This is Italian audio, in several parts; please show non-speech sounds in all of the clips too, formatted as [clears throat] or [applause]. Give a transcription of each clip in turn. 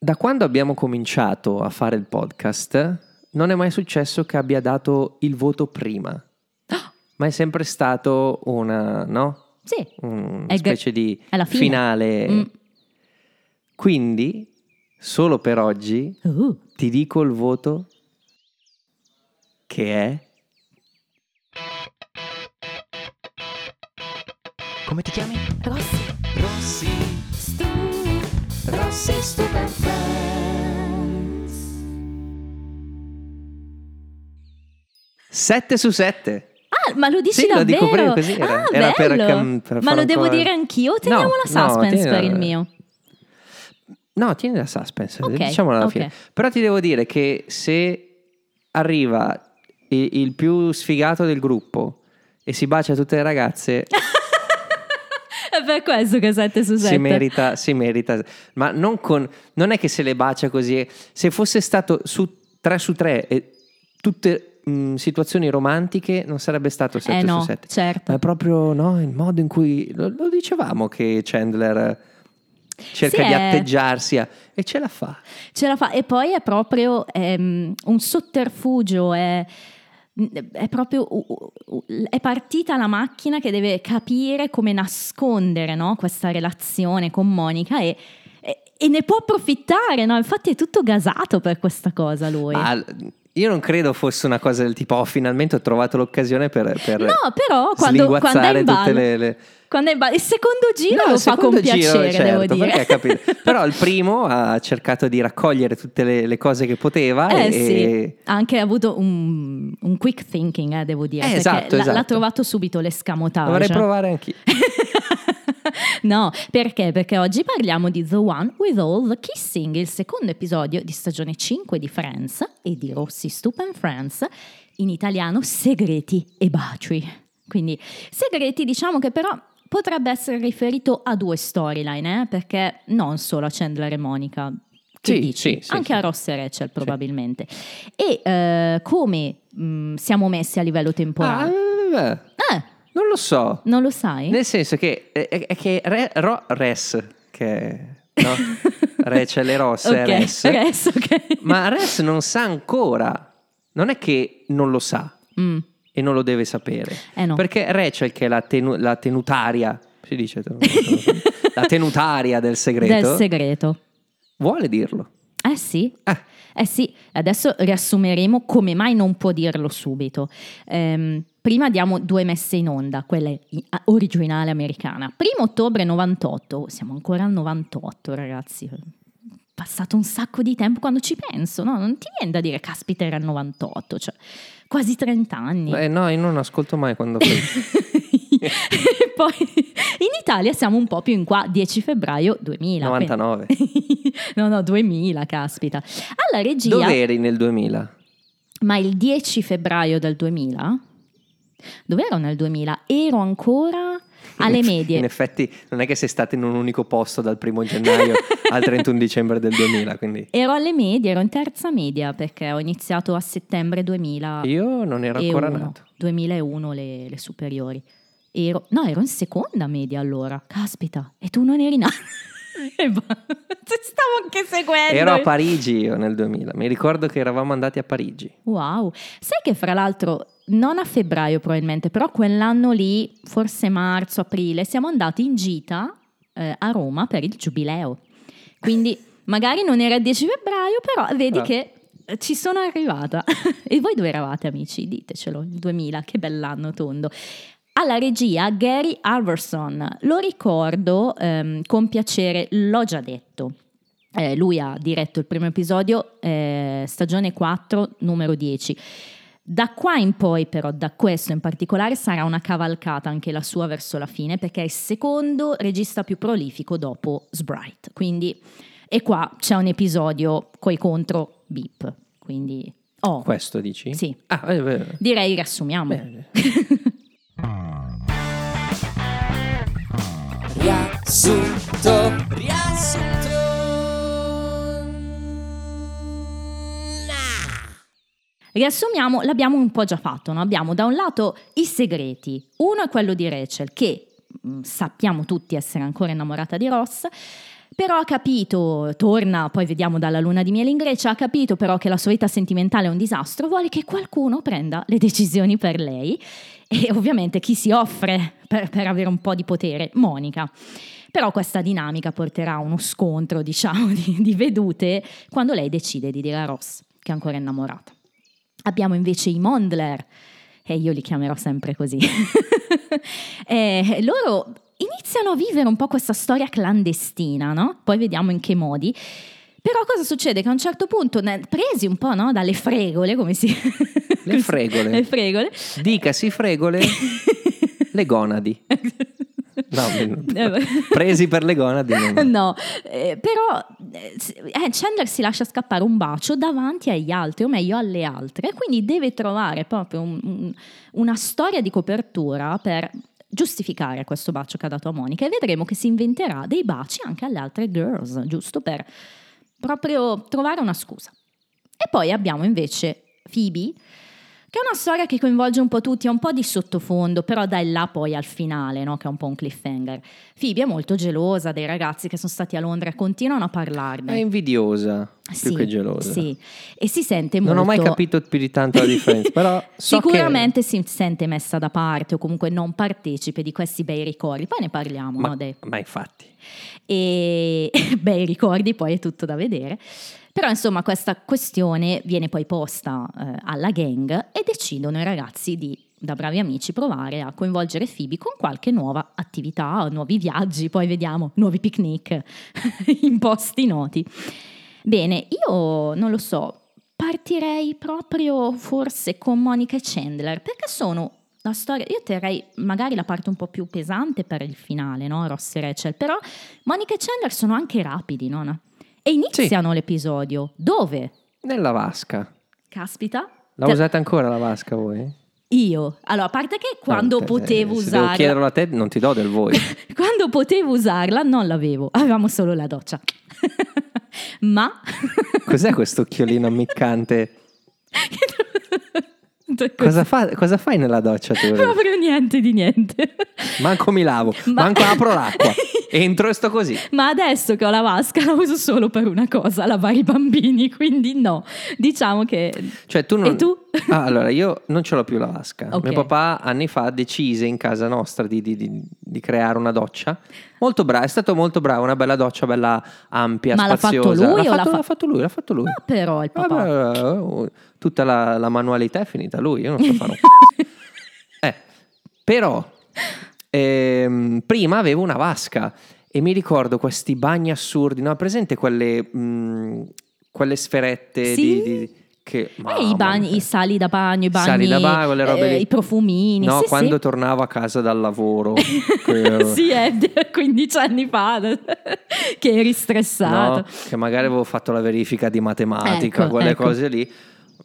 Da quando abbiamo cominciato a fare il podcast, non è mai successo che abbia dato il voto prima. [gasps] Ma è sempre stato una, no? Sì. Una È specie di è la fine. finale. Mm. Quindi, solo per oggi, Uh, ti dico il voto che è... Come ti chiami? Rossi. Rossi. Stu. Rossi Stupid Friends. 7 su 7. Ah, ma lo dici Sì, lo davvero? dico proprio così, era- ah, era per per ma lo devo po'- dire anch'io? o Teniamo No, la no, suspense tieni- per il mio. No, tieni la suspense, Ok, diciamolo alla ok. fine. Però ti devo dire che se arriva i- il più sfigato del gruppo e si bacia tutte le ragazze, [laughs] per questo che 7 su 7. si merita, si merita. Ma non, con, non è che se le bacia così, se fosse stato su 3 su 3 e tutte situazioni romantiche non sarebbe stato 7 Eh no, su 7. certo. Ma è proprio no, il modo in cui lo, lo dicevamo che Chandler cerca Sì, di è- atteggiarsi a- e ce la fa. Ce la fa. E poi è proprio ehm, un sotterfugio, è, è proprio è partita la macchina che deve capire come nascondere no, questa relazione con Monica e, e- e ne può approfittare. No? Infatti è tutto gasato per questa cosa lui. Ma io non credo fosse una cosa del tipo, oh, finalmente ho trovato l'occasione per, per no, però quando, quando è in tutte ballo, le... le- quando è in ballo- il secondo giro No, lo fa con giro, piacere, certo, devo dire. perché, capito? [laughs] Però il primo ha cercato di raccogliere tutte le, le cose che poteva Eh e, sì, ha anche avuto un, un quick thinking, eh, devo dire, Eh, perché esatto, l'ha, esatto. l'ha trovato subito l'escamotage. dovrei provare anch'io. [laughs] [laughs] no, perché? Perché oggi parliamo di The One with All the Kissing, il secondo episodio di stagione 5 di Friends e di Rossi Stupid Friends, in italiano Segreti e baci. Quindi segreti diciamo che però potrebbe essere riferito a due storyline, eh, perché non solo a Chandler e Monica. Sì, sì, sì, Anche a Ross e Rachel probabilmente. E eh, come mh, siamo messi a livello Ah, temporale? eh, eh, non lo so. non lo sai? Nel senso che è, è che Re- Ro- Res, che no? [laughs] Rachel e Ross è Ok, Res, Res, ok. ma Res non sa ancora. Non è che non lo sa Mm. e non lo deve sapere. Eh no. Perché Rachel, che è la, tenu- la tenutaria, si dice la [laughs] tenutaria del segreto, Del segreto. vuole dirlo. Eh sì. Eh. Eh sì, adesso riassumeremo come mai non può dirlo subito. Ehm, prima diamo due messe in onda, quella originale americana. Primo ottobre 98, siamo ancora al 98 ragazzi, è passato un sacco di tempo quando ci penso, no? Non ti viene da dire, caspita era il 98, cioè quasi 30 anni. Eh, no, io non ascolto mai quando. [laughs] E [laughs] Poi in Italia siamo un po' più in qua, 10 febbraio 2000. 99. quindi- no, no, 2000, caspita. Alla regia, Dove eri nel 2000? ma il 10 febbraio del 2000? Dove ero nel 2000? Ero ancora alle In medie. effetti non è che sei stato in un unico posto dal primo gennaio [laughs] al 31 dicembre del 2000, quindi Ero alle medie, ero in terza media perché ho iniziato a settembre 2000. io non ero ancora nato. 2001 le, le superiori. Ero, no, ero in seconda media allora. Caspita, e tu non eri nato. [laughs] Va- Ti stavo anche seguendo. Ero a Parigi io nel 2000, mi ricordo che eravamo andati a Parigi. Wow, sai che fra l'altro non a febbraio probabilmente, però quell'anno lì, forse marzo, aprile, siamo andati in gita eh, a Roma per il giubileo. Quindi [laughs] magari non era il 10 febbraio, però vedi Ah. che eh, ci sono arrivata. [laughs] e voi dove eravate amici? Ditecelo, il 2000, che bell'anno tondo. Alla regia Gary Alverson, lo ricordo ehm, con piacere, l'ho già detto. Eh, lui ha diretto il primo episodio, eh, stagione 4, numero 10. Da qua in poi, però, da questo in particolare, sarà una cavalcata anche la sua verso la fine, perché è il secondo regista più prolifico dopo Sprite. Quindi, e qua c'è un episodio coi contro Beep. Quindi, oh, Questo dici? Sì. Ah, eh, direi riassumiamo. Riassunto. Riassunto. Riassumiamo, l'abbiamo un po' già fatto, no? abbiamo da un lato i segreti, uno è quello di Rachel che mh, sappiamo tutti essere ancora innamorata di Ross, Però ha capito, torna, poi vediamo dalla luna di miele in Grecia, ha capito però che la sua vita sentimentale è un disastro, vuole che qualcuno prenda le decisioni per lei e ovviamente chi si offre per, per avere un po' di potere? Monica. Però questa dinamica porterà a uno scontro, diciamo, [laughs] di, di vedute quando lei decide di dire a Ross che è ancora innamorata. Abbiamo invece i Mondler, e io li chiamerò sempre così. [laughs] Eh, loro iniziano a vivere un po' questa storia clandestina, no? Poi vediamo in che modi. Però cosa succede? Che a un certo punto, presi un po' no, dalle fregole, come si... Le fregole. [laughs] Le fregole. Dicasi fregole, le gonadi. [laughs] No, Eh, presi per le gonadi. non- [laughs] No, eh, però eh, eh, Chandler si lascia scappare un bacio davanti agli altri, o meglio alle altre, quindi deve trovare proprio un- un- una storia di copertura per giustificare questo bacio che ha dato a Monica e vedremo che si inventerà dei baci anche alle altre girls, giusto per proprio trovare una scusa. E poi abbiamo invece Phoebe, che è una storia che coinvolge un po' tutti, ha un po' di sottofondo, però dai là poi al finale, no? che è un po' un cliffhanger. Phoebe è molto gelosa dei ragazzi che sono stati a Londra e continuano a parlarne. È invidiosa, Sì, più che gelosa. Sì, e si sente Non molto... ho mai capito più di tanto la differenza, però so che- Sicuramente si sente messa da parte o comunque non partecipe di questi bei ricordi. Poi ne parliamo, Ma, no, dei- ma infatti, e [laughs] bei ricordi, poi è tutto da vedere. Però insomma questa questione viene poi posta eh, alla gang e decidono i ragazzi di, da bravi amici, provare a coinvolgere Phoebe con qualche nuova attività, nuovi viaggi, poi vediamo, nuovi picnic [laughs] in posti noti. Bene, io non lo so, partirei proprio forse con Monica e Chandler, perché sono la storia, io terrei magari la parte un po' più pesante per il finale, no? Ross e Rachel, però Monica e Chandler sono anche rapidi, no? E iniziano l'episodio. Dove? nella vasca. Caspita. La Te- usate ancora la vasca voi? Io. Allora, a parte che quando Eh, potevo se usarla... Devo chiederlo a te, non ti do del voi. [laughs] Quando potevo usarla non l'avevo, avevamo solo la doccia. [laughs] Ma... [laughs] Cos'è questo occhiolino ammiccante? Cosa, fa- cosa fai nella doccia tu? Proprio niente di niente. Manco mi lavo, Ma- manco apro l'acqua. Entro e sto così. Ma adesso che ho la vasca la uso solo per una cosa, lavare i bambini, quindi no. Diciamo che... Cioè, tu non... E tu? Ah, allora, io non ce l'ho più la vasca. Ok. Mio papà anni fa decise in casa nostra di, di- di- di creare una doccia. Molto bravo, è stato molto bravo, una bella doccia, bella ampia, Ma l'ha fatto spaziosa. lui l'ha o fatto, l'ha fa- fatto lui, l'ha fatto lui. Ah, però il papà... Eh, tutta la, la manualità è finita lui, io non so fare un. [laughs] Eh, però, ehm, prima avevo una vasca e mi ricordo questi bagni assurdi, no? Presente quelle, mh, quelle sferette Sì. di, di- che... Eh, i, bagni, i sali da bagno, i bagni, da bagno, eh, i profumini. No, sì, quando sì. tornavo a casa dal lavoro. [laughs] che- sì, è 15 anni fa [laughs] che eri stressato. no, che magari avevo fatto la verifica di matematica, Ecco, quelle ecco. cose lì.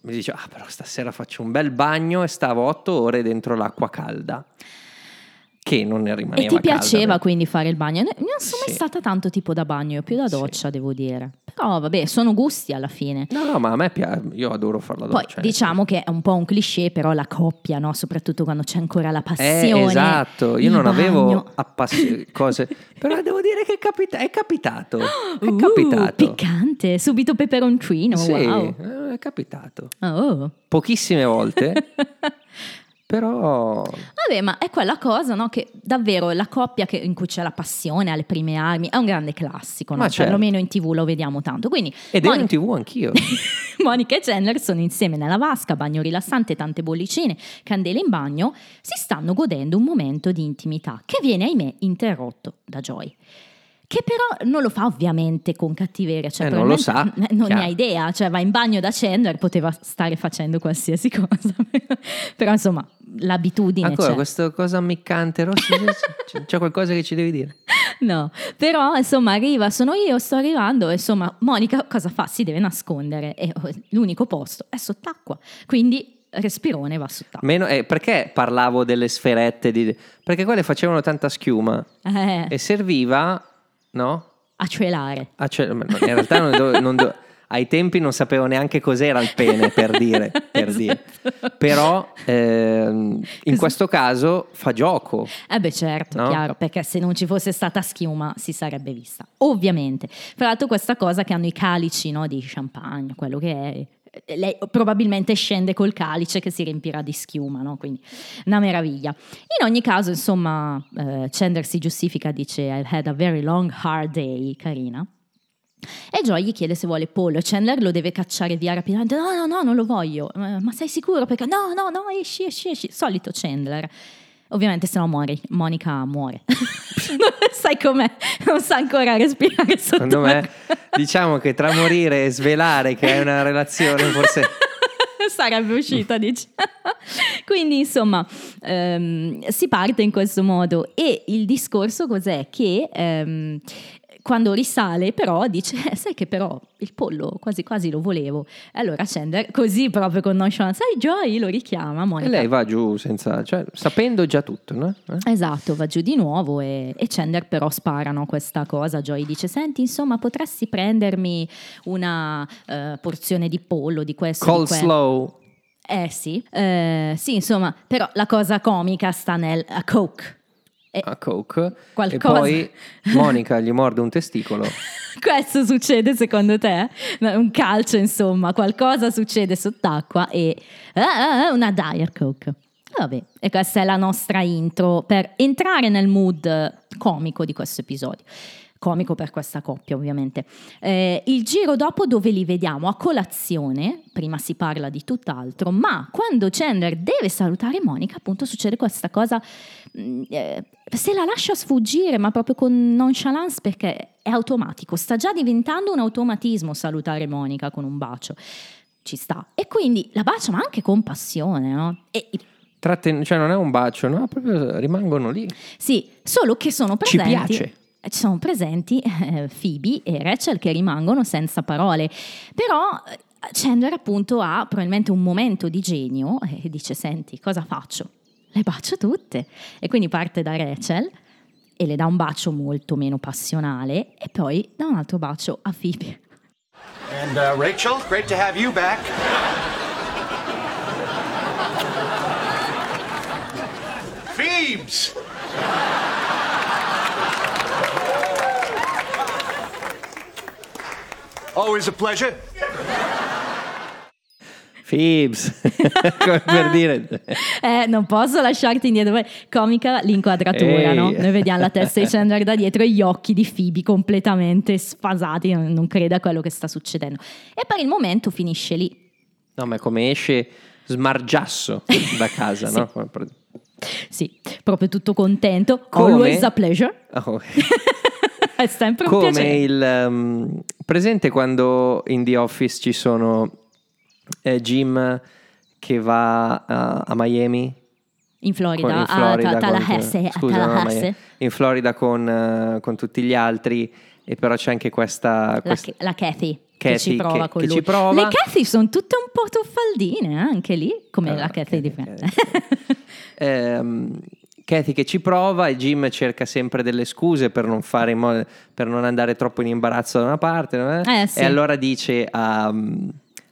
Mi dice, ah, però stasera faccio un bel bagno e stavo otto ore dentro l'acqua calda. Che non ne rimaneva E ti calda, piaceva beh. quindi fare il bagno? Non sono mai Sì. stata tanto tipo da bagno, più da Sì. doccia devo dire. Però vabbè, sono gusti alla fine. No, no, ma a me piace, io adoro farla Poi doccia. diciamo che è un po' un cliché, però la coppia, no? soprattutto quando c'è ancora la Eh, passione. esatto, io non bagno. avevo appass- [laughs] cose, però devo dire che è, capita- è capitato, [gasps] è Uh, capitato. piccante, subito peperoncino, Sì, wow. eh, è capitato. Oh. Pochissime volte, [laughs] però Vabbè, ma è quella cosa, no? Che davvero la coppia che- in cui c'è la passione alle prime armi è un grande classico, no? Ma certo. Perlomeno in tv lo vediamo tanto. Quindi ed ero in Monica, tv anch'io. [laughs] Monica e Chandler sono insieme nella vasca, bagno rilassante, tante bollicine, candele in bagno, si stanno godendo un momento di intimità che viene, ahimè, interrotto da Joy. Che però non lo fa ovviamente con cattiveria, cioè Eh, non lo sa, [laughs] non ne chiaro. ha idea, cioè va in bagno da Chandler, poteva stare facendo qualsiasi [laughs] cosa, però insomma l'abitudine Ancora c'è. questa cosa ammiccante, Rossi, c'è, c'è qualcosa che ci devi dire? [laughs] No, però insomma arriva, sono io, sto arrivando, insomma Monica cosa fa? Si deve nascondere e oh, l'unico posto è sott'acqua, quindi respirone va sott'acqua. Meno, eh, perché parlavo delle sferette? Di, perché quelle facevano tanta schiuma Eh, e serviva, no? a celare. A ce- ma no, in realtà non do- non do- ai tempi non sapevo neanche cos'era il pene, per dire. [laughs] Per dire. Esatto. Però ehm, in questo caso fa gioco. Eh beh certo, No? chiaro, perché se non ci fosse stata schiuma si sarebbe vista, ovviamente. Tra l'altro questa cosa che hanno i calici no, di champagne, quello che è, eh, lei probabilmente scende col calice che si riempirà di schiuma, no? quindi una meraviglia. In ogni caso, insomma, eh, Chandler si giustifica, dice I've had a very long hard day, carina. E Joy gli chiede se vuole pollo e Chandler lo deve cacciare via rapidamente. No, no, no, non lo voglio. "Eh, Ma sei sicuro? Perché no, no, no, esci, esci, esci. Solito Chandler. Ovviamente se no muori. Monica muore. [laughs] Sai com'è? Non sa ancora respirare sotto Secondo me, diciamo che tra morire e svelare che è una relazione, forse [laughs] sarebbe uscita, dice. [laughs] Quindi, insomma, ehm, si parte in questo modo e il discorso cos'è? Che ehm, quando risale, però, dice: "Eh, Sai che però il pollo quasi quasi lo volevo. E allora Chandler, così proprio con nonchalance, sai, Joy lo richiama. e Monica. lei va giù senza, cioè, sapendo già tutto, no? Eh? Esatto, va giù di nuovo e, e Chandler però sparano questa cosa. Joy dice: Senti, insomma, potresti prendermi una eh, porzione di pollo di questo. di quello?" Coleslaw. Eh sì, Eh, sì, insomma, però la cosa comica sta nel a Coke. E a Coke Qualcosa. e poi Monica gli morde un testicolo [laughs] questo succede secondo te? Un calcio, insomma, qualcosa succede sott'acqua e ah, ah, una Diet Coke. Vabbè, e questa è la nostra intro per entrare nel mood comico di questo episodio. Comico per questa coppia, ovviamente. Eh, il giro dopo dove li vediamo a colazione, prima si parla di tutt'altro, ma quando Chandler deve salutare Monica, appunto succede questa cosa, mm, eh, se la lascia sfuggire, ma proprio con nonchalance perché è automatico, sta già diventando un automatismo salutare Monica con un bacio. Ci sta. E quindi la bacia, ma anche con passione, no? E Tratten- cioè non è un bacio no proprio rimangono lì Sì, solo che sono Ci presenti. piace. Ci sono presenti [laughs] eh, Phoebe e Rachel che rimangono senza parole. Però eh, Chandler appunto ha probabilmente un momento di genio [laughs] e dice senti cosa faccio? Le bacio tutte. E quindi parte da Rachel e le dà un bacio molto meno passionale e poi dà un altro bacio a Phoebe. And uh, Rachel, great to have you back. Phoebes! Always a pleasure. Phoebs [laughs] come per dire [laughs] Eh, non posso lasciarti indietro. Comica l'inquadratura, Ehi. no? Noi vediamo la testa di Chandler da dietro e gli occhi di Phoebe completamente sfasati, non, crede a quello che sta succedendo. E per il momento finisce lì. no ma come esce smargiasso da casa [laughs] Sì. no Sì, proprio tutto contento. Come? Always a pleasure. Oh. È sempre un come piacere. il um, presente quando in The Office ci sono eh, Jim che va a, a Miami In Florida, in a Florida con- Tallahassee, a scusa, no. Miami. in Florida con, eh, con tutti gli altri e però c'è anche questa, La, questa- la Kathy, che Kathy ci prova che- con che lui. prova. Le Kathy sono tutte un po' tuffaldine, eh, anche lì, come Ah, la Kathy di Friends. [laughs] ehm, Kathy che ci prova e Jim cerca sempre delle scuse per non, fare per non andare troppo in imbarazzo da una parte no? Eh, sì. e allora dice a, A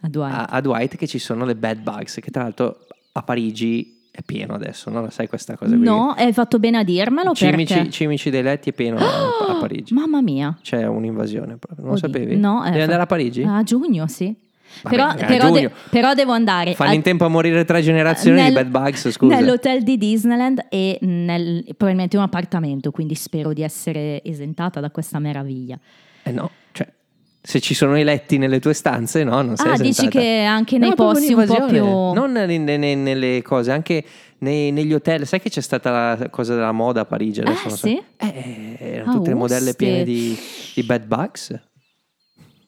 Dwight. a- a Dwight che ci sono le bed bugs che tra l'altro a Parigi è pieno adesso no? Lo sai questa cosa qui? No, hai fatto bene a dirmelo Cimici, perché... Cimici dei letti è pieno a, a [gasps] Parigi Mamma mia. c'è un'invasione proprio non lo sapevi? No, eh, devi fa- andare a Parigi? A giugno, sì. Però, però de- però devo andare fanno a- in tempo a morire tre generazioni nel- di bed bugs scusa nell'hotel di Disneyland e nel, probabilmente un appartamento, quindi spero di essere esentata da questa meraviglia. Eh no, cioè, se ci sono i letti nelle tue stanze, no, non sei Ah, dici esentata. che anche No, nei proprio posti un po' più... Non ne- ne- ne- nelle cose, anche nei- negli hotel. Sai che c'è stata la cosa della moda a Parigi adesso? Ah, non so. sì? Eh, erano Ah, tutte le modelle piene di, di bed bugs.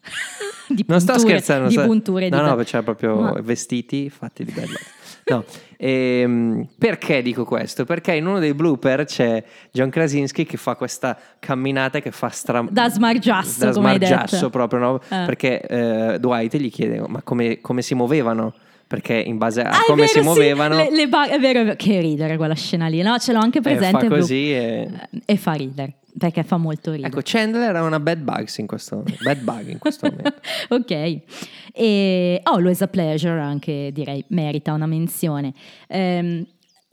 [laughs] [laughs] di Non sto punture- scherzando. Di punture No, di no, c'era proprio Ma- vestiti fatti di bugs. No, ehm, perché dico questo? Perché in uno dei blooper c'è John Krasinski che fa questa camminata che fa stra... Da smargiasso, da smargiasso proprio, no? Eh. Perché eh, Dwight gli chiede ma come, come si muovevano? Perché in base a Ah, come vero, si sì, muovevano le- le ba- è vero, è vero. che ridere quella scena lì, no? Ce l'ho anche eh, presente. fa blu- così e... Eh, e fa ridere. Perché fa molto ridere. Ecco, Chandler è una bad bugs in questo momento. Bad bug in questo momento. [laughs] ok. E Always a Pleasure anche direi merita una menzione. Ehm,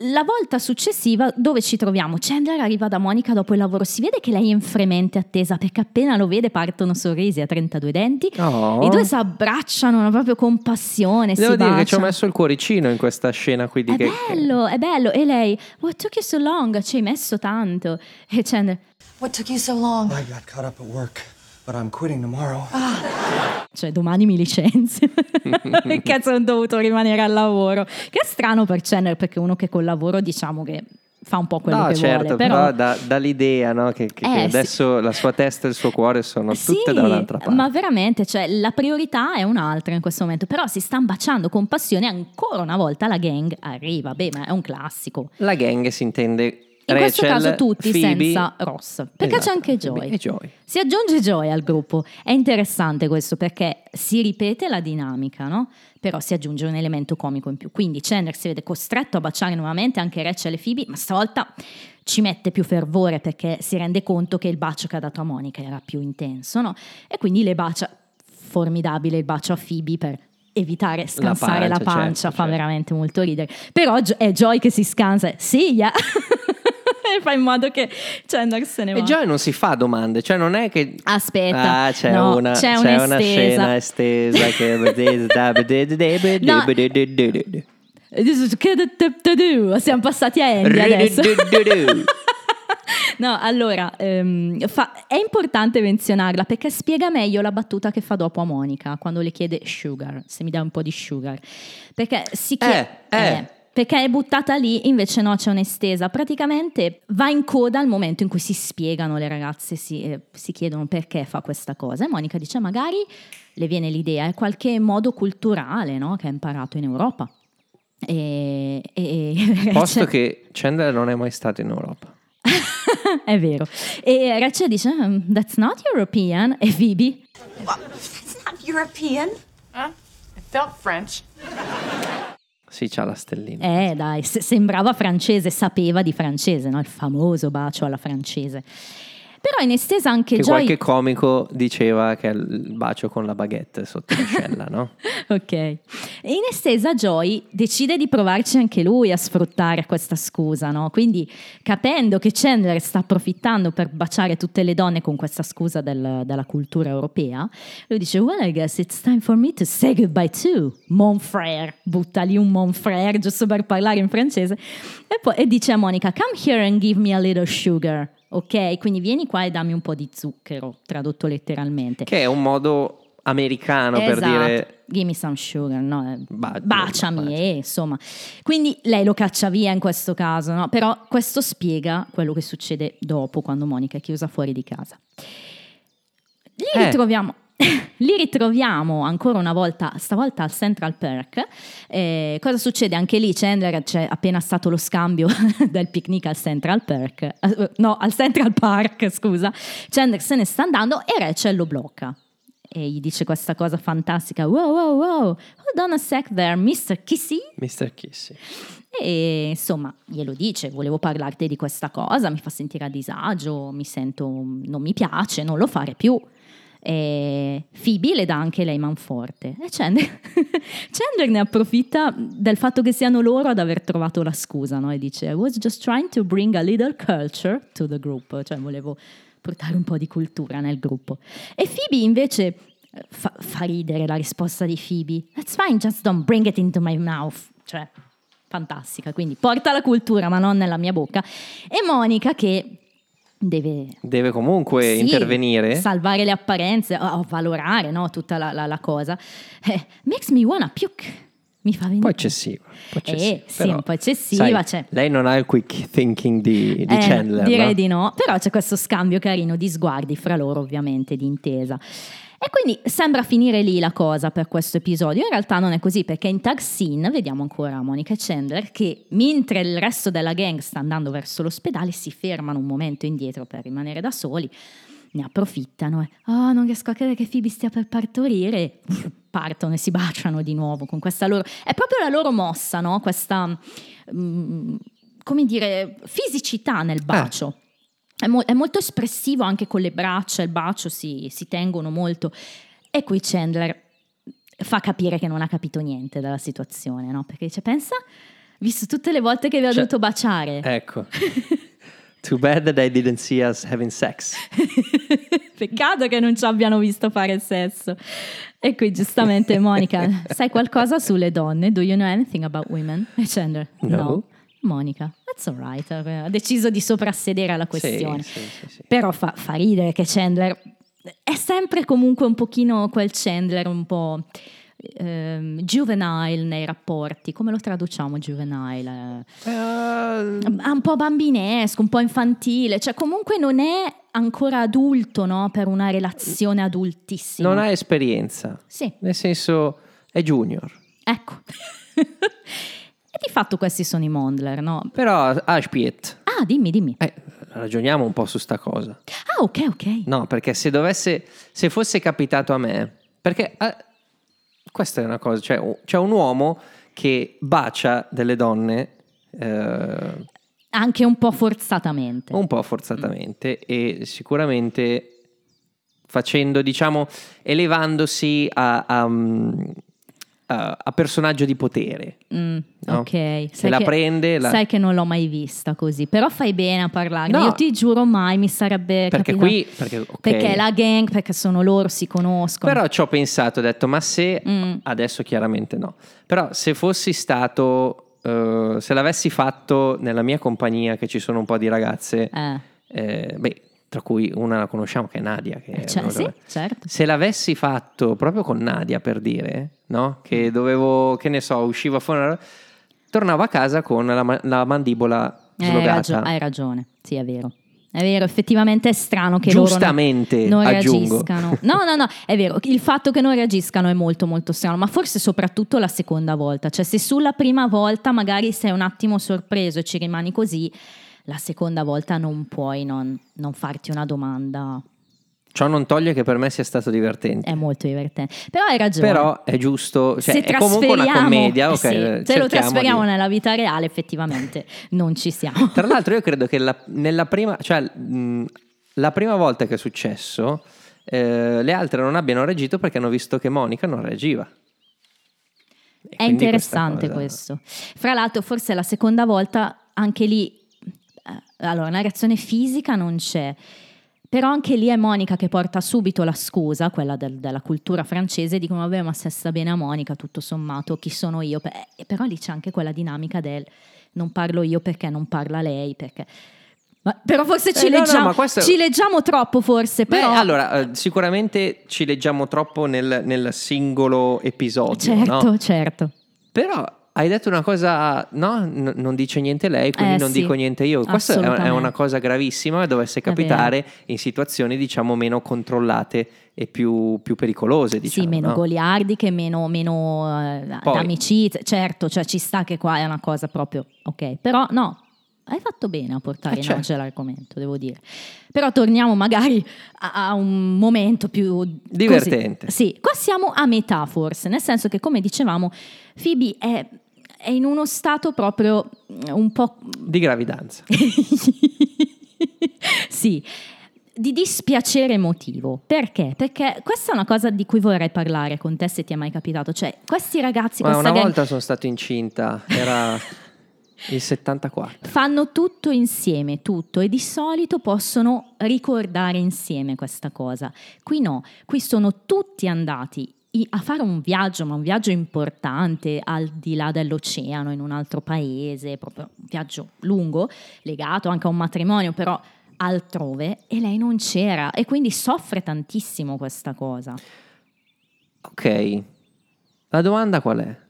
la volta successiva dove ci troviamo, Chandler arriva da Monica dopo il lavoro, si vede che lei è in fremente attesa perché appena lo vede partono sorrisi a 32 denti, Oh. i due si abbracciano proprio con passione, Devo dire che ci ho baciano. messo il cuoricino in questa scena qui di È che... bello, è bello. E lei, what took you so long? Ci hai messo tanto. E Chandler, What took you so long? I got caught up at work, but I'm quitting tomorrow. cioè domani mi licenzio. che [laughs] cazzo ho dovuto rimanere al lavoro. Che è strano per Chandler perché uno che col lavoro diciamo che fa un po' quello No, che certo, vuole. Però, dà, dà l'idea no, che, che- che Eh, sì. adesso la sua testa e il suo cuore sono tutte Sì, da un'altra parte. ma veramente, cioè, la priorità è un'altra in questo momento, però si stanno baciando con passione ancora una volta la gang arriva, beh, ma è un classico. La gang si intende In questo Rachel, caso tutti Phoebe- senza Ross, perché Esatto, c'è anche Joy. E Joy. Si aggiunge Joy al gruppo. È interessante questo perché si ripete la dinamica, no? Però si aggiunge un elemento comico in più. Quindi Chandler si vede costretto a baciare nuovamente anche Rachel e Phoebe, ma stavolta ci mette più fervore perché si rende conto che il bacio che ha dato a Monica era più intenso, no? E quindi le bacia. Formidabile il bacio a Phoebe per evitare scansare la pancia, pancia, certo, fa certo. veramente molto ridere. Però è Joy che si scansa, sì, yeah. [laughs] [laughs] fa in modo che Chandler se ne va. E Joy non si fa domande, cioè non è che... Aspetta, Ah, c'è no, una, c'è c'è una scena estesa che... Siamo passati a Andy adesso. [laughs] No, allora, ehm, fa- è importante menzionarla perché spiega meglio la battuta che fa dopo a Monica quando le chiede sugar, se mi dai un po' di sugar. Perché si chiede... Eh, eh. Perché è buttata lì, invece no, c'è un'estesa. Praticamente va in coda al momento in cui si spiegano le ragazze, si, eh, si chiedono perché fa questa cosa. E Monica dice: magari le viene l'idea, è qualche modo culturale no, che ha imparato in Europa. E, e Posto che Chandler non è mai stato in Europa. [laughs] è vero. E Rachel dice: "Hmm, That's not European. E Phoebe? It's not European. I felt French. Sì, c'ha la stellina. Eh, dai, se- sembrava francese, sapeva di francese, no? Il famoso bacio alla francese. Però in estesa anche Che Joy. qualche comico diceva che è il bacio con la baguette sotto l'ascella, no? [laughs] Ok. E in estesa Joy decide di provarci anche lui a sfruttare questa scusa, no? Quindi capendo che Chandler sta approfittando per baciare tutte le donne con questa scusa del- della cultura europea, lui dice, well I guess it's time for me to say goodbye too, mon frère. Butta lì un mon frère giusto per parlare in francese. E poi e dice a Monica, come here and give me a little sugar. Ok, quindi vieni qua e dammi un po' di zucchero, tradotto letteralmente. Che è un modo americano per Esatto. dire... Give me some sugar, no? eh, Ba- baciami, bacia. eh, insomma. Quindi lei lo caccia via in questo caso, no? Però questo spiega quello che succede dopo, quando Monica è chiusa fuori di casa. Li Eh. ritroviamo. [laughs] Li ritroviamo ancora una volta, stavolta al Central Park. Eh, cosa succede? Anche lì Chandler c'è appena stato lo scambio [laughs] del picnic al Central Park. Eh, no, al Central Park, scusa. Chandler se ne sta andando e Rachel lo blocca. E gli dice questa cosa fantastica. Wow, wow, wow. Hold on a sec there, Mr. Kissy. Mr. Kissy. E insomma, glielo dice, volevo parlarti di questa cosa, mi fa sentire a disagio, mi sento, non mi piace, non lo fare più. E Phoebe le dà anche lei manforte. E Chandler, [laughs] Chandler ne approfitta del fatto che siano loro ad aver trovato la scusa no? e dice I was just trying to bring a little culture to the group. Cioè volevo portare un po' di cultura nel gruppo. E Phoebe invece eh, fa, fa ridere la risposta di Phoebe. That's fine just don't bring it into my mouth. Cioè fantastica. Quindi porta la cultura ma non nella mia bocca. E Monica che deve Deve comunque sì, intervenire. salvare le apparenze, o o valorare no, tutta la, la- la cosa. Eh, makes me wanna puke. Mi fa venire. Un po' eccessiva. un po' eccessiva, Eh, sì, un po' eccessiva, sai, cioè. Lei non ha il quick thinking di, di Eh, Chandler. direi no? di no, però c'è questo scambio carino di sguardi fra loro, ovviamente, di intesa. E quindi sembra finire lì la cosa per questo episodio. In realtà non è così, perché in tag scene vediamo ancora Monica e Chandler che, mentre il resto della gang sta andando verso l'ospedale, si fermano un momento indietro per rimanere da soli. Ne approfittano e oh, non riesco a credere che Phoebe stia per partorire. [laughs] Partono e si baciano di nuovo con questa loro. È proprio la loro mossa, no? Questa, mm, come dire, fisicità nel bacio. È, mo- è molto espressivo anche con le braccia, il bacio si, si tengono molto. E qui Chandler fa capire che non ha capito niente della situazione, no? Perché dice, pensa, visto tutte le volte che vi ho Cioè, dovuto baciare. Ecco. Too bad that I didn't see us having sex. [laughs] Peccato che non ci abbiano visto fare sesso. E qui giustamente Monica, [laughs] sai qualcosa sulle donne? Do you know anything about women? E Chandler, No. Monica, that's alright. Ha deciso di soprassedere alla questione. Sì, sì, sì. Però fa, fa ridere che Chandler è sempre comunque un pochino quel Chandler un po' ehm, juvenile nei rapporti. Come lo traduciamo juvenile? Eh, un po' bambinesco, un po' infantile, cioè comunque non è ancora adulto no? per una relazione adultissima. non ha esperienza. Sì, Nel senso, è junior. ecco. [laughs] di fatto questi sono i Mondler, no? Però, Ashpiet, Ah, dimmi, dimmi. eh, ragioniamo un po' su sta cosa. Ah, ok, ok. No, perché se dovesse, se fosse capitato a me, perché eh, questa è una cosa, cioè c'è un uomo che bacia delle donne eh, Anche un po' forzatamente. un po' forzatamente e sicuramente facendo, diciamo, elevandosi a, a, mm, a- a personaggio di potere. Mm, No? Ok, Se sai la che- prende, la- Sai che non l'ho mai vista così, però fai bene a parlarne. No. Io ti giuro mai mi sarebbe Perché capitato- qui, perché, ok. Perché è la gang, perché sono loro, si conoscono. Però ci ho pensato, ho detto, ma se Mm. adesso chiaramente no. Però se fossi stato, eh, se l'avessi fatto nella mia compagnia, che ci sono un po' di ragazze, Eh, eh, beh, tra cui una la conosciamo che è Nadia. Che eh, è cioè, una- sì, certo. Se l'avessi fatto proprio con Nadia per dire, no? Che Mm. dovevo, che ne so, usciva fuori, tornavo a casa con la, la mandibola Eh, Hai, slogata. ragio- hai ragione, sì, è vero. È vero, effettivamente è strano che Giustamente, loro non, non reagiscano. No, no, no, è vero, il fatto che non reagiscano è molto molto strano, ma forse soprattutto la seconda volta, cioè se sulla prima volta magari sei un attimo sorpreso e ci rimani così, la seconda volta non puoi non, non farti una domanda, Ciò non toglie che per me sia stato divertente. è molto divertente. Però hai ragione. Però è giusto, cioè, se è comunque una commedia. eh ok, sì, se lo trasferiamo di- nella vita reale, effettivamente non ci siamo. Tra l'altro, io credo che la, nella prima, cioè, mh, la prima volta che è successo, eh, le altre non abbiano reagito perché hanno visto che Monica non reagiva. E È interessante questo. Fra l'altro, forse la seconda volta anche lì, allora, una reazione fisica non c'è. Però anche lì è Monica che porta subito la scusa, quella del- della cultura francese, dicono vabbè ma se sta bene a Monica tutto sommato, chi sono io? Eh, però lì c'è anche quella dinamica del non parlo io perché non parla lei, perché... Ma- però forse ci, Eh, no, no, leggiamo, ma questo- ci leggiamo troppo forse, Beh, però... allora, eh, sicuramente ci leggiamo troppo nel, nel singolo episodio, certo, no? certo. Però hai detto una cosa, no? N- non dice niente lei, quindi Eh, non sì. dico niente io. Questa è, una cosa gravissima e dovesse capitare in situazioni, diciamo, meno controllate e più, più pericolose, diciamo. sì, meno no? goliardiche, meno, meno eh, Poi- d'amicizia. Certo, cioè ci sta che qua è una cosa proprio ok. Però no, hai fatto bene a portare Eh, in certo. l'argomento, devo dire. Però torniamo magari a, a un momento più così. Divertente. Sì, qua siamo a metà forse, nel senso che come dicevamo, Phoebe è, è in uno stato proprio mm, un po' Di gravidanza. [laughs] sì, di dispiacere emotivo. Perché? Perché questa è una cosa di cui vorrei parlare con te se ti è mai capitato. Cioè, questi ragazzi, Ma una gang, volta sono stato incinta, era [laughs] il 74. fanno tutto insieme, tutto, e di solito possono ricordare insieme questa cosa. Qui no, qui sono tutti andati a fare un viaggio, ma un viaggio importante al di là dell'oceano, in un altro paese, proprio un viaggio lungo, legato anche a un matrimonio, però altrove, e lei non c'era e quindi soffre tantissimo questa cosa. Ok. La domanda qual è?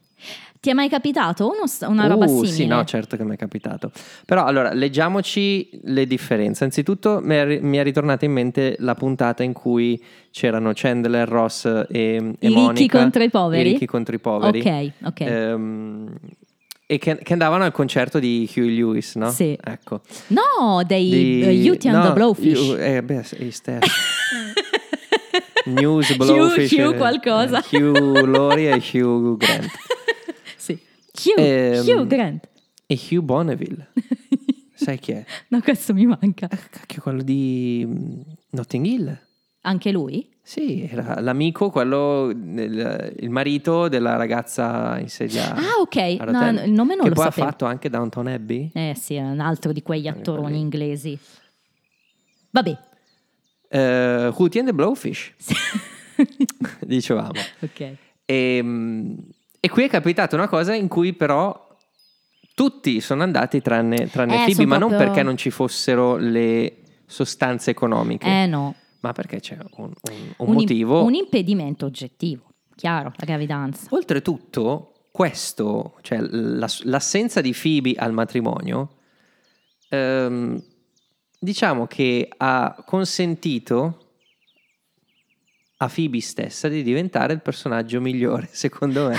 Ti è mai capitato uno una roba Uh, simile? Sì, no, certo che mi è capitato. Però allora, leggiamoci le differenze. Anzitutto mi è, ritornata in mente la puntata in cui c'erano Chandler, Ross e, e I ricchi Monica. contro i poveri? I ricchi contro i poveri. Ok, ok. Ehm, e che, che andavano al concerto di Huey Lewis, no? Sì. Ecco. No, dei Di- uh, and no, the Blowfish. Hugh- eh, beh, sì, Steph. [laughs] News, Hugh- Blowfish. Hugh eh, qualcosa. eh, Hugh Laurie e Hugh Grant. [laughs] Hugh, Ehm, Hugh Grant. E Hugh Bonneville. [laughs] Sai chi è? No, questo mi manca. Eh, Cacchio, quello di mm, Notting Hill. Anche lui? Sì, era l'amico, quello, del- il marito della ragazza in sedia. Ah, ok. No, il nome non che lo poi sapevo. ha fatto anche Downton Abbey. Eh sì, è un altro di quegli attoroni inglesi. Vabbè. Eh, Hootie and the Blowfish, [laughs] [laughs] dicevamo. ok. E, mm, e qui è capitata una cosa in cui però tutti sono andati tranne, tranne Eh, Phoebe, ma non proprio- perché non ci fossero le sostanze economiche, Eh no. ma perché c'è un, un- un im- motivo. un impedimento oggettivo. Chiaro, la gravidanza. Oltretutto, questo, cioè la- l'assenza di Phoebe al matrimonio, ehm, diciamo che ha consentito a Phoebe stessa di diventare il personaggio migliore, [laughs] secondo me,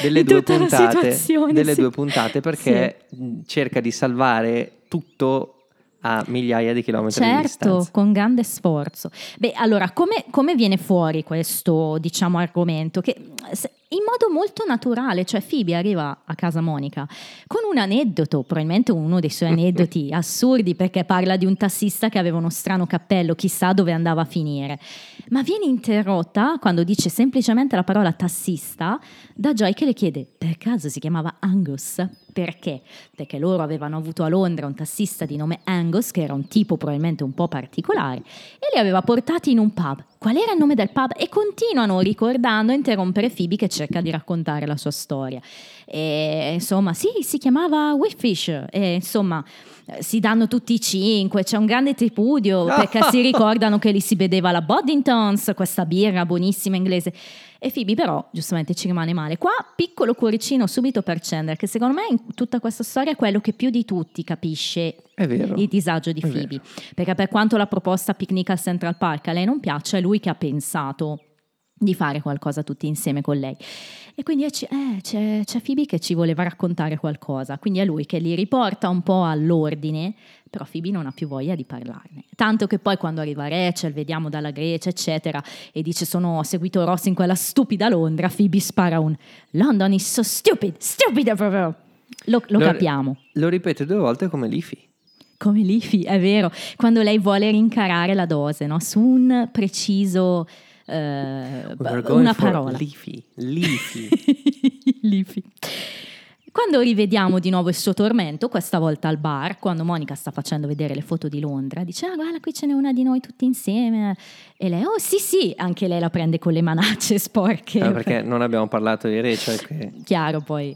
delle, Di due puntate, delle sì. due puntate perché mh, cerca di salvare tutto a migliaia di chilometri di Certo, distanza. con grande sforzo. Beh, allora, come, come viene fuori questo, diciamo, argomento? Che se- in modo molto naturale, cioè Phoebe arriva a casa Monica con un aneddoto, probabilmente uno dei suoi [laughs] aneddoti assurdi perché parla di un tassista che aveva uno strano cappello, chissà dove andava a finire. Ma viene interrotta quando dice semplicemente la parola tassista da Joy che le chiede per caso si chiamava Angus? Perché? Perché loro avevano avuto a Londra un tassista di nome Angus, che era un tipo probabilmente un po' particolare, e li aveva portati in un pub. Qual era il nome del pub? E continuano ricordando a interrompere Phoebe che cerca di raccontare la sua storia. E insomma, sì, si chiamava Whitfish. E insomma, eh, si danno tutti i cinque, c'è un grande tripudio perché si [laughs] ricordano che lì si vedeva la Boddingtons, questa birra buonissima inglese. E Phoebe però giustamente ci rimane male. Qua piccolo cuoricino subito per Chandler, che secondo me in tutta questa storia è quello che più di tutti capisce il disagio di Phoebe. Perché per quanto la proposta picnic al Central Park a lei non piaccia, è lui che ha pensato di fare qualcosa tutti insieme con lei. E quindi eh, c'è, c'è Phoebe che ci voleva raccontare qualcosa, quindi è lui che li riporta un po' all'ordine, però Phoebe non ha più voglia di parlarne. Tanto che poi quando arriva Rachel, vediamo dalla Grecia, eccetera, e dice sono seguito Ross in quella stupida Londra, Phoebe spara un London is so stupid, stupida proprio. Lo, lo Lo- capiamo. Lo ripete due volte come Liffy. Come Liffy, è vero, quando lei vuole rincarare la dose, no? Su un preciso... eh, una parola. Leafy. Leafy. [laughs] Liffy. Quando rivediamo di nuovo il suo tormento, questa volta al bar, quando Monica sta facendo vedere le foto di Londra, dice: Ah, guarda, qui ce n'è una di noi tutti insieme. E lei, oh sì, sì, anche lei la prende con le manacce [laughs] sporche. Ah, perché non abbiamo parlato di Rachel che Chiaro, poi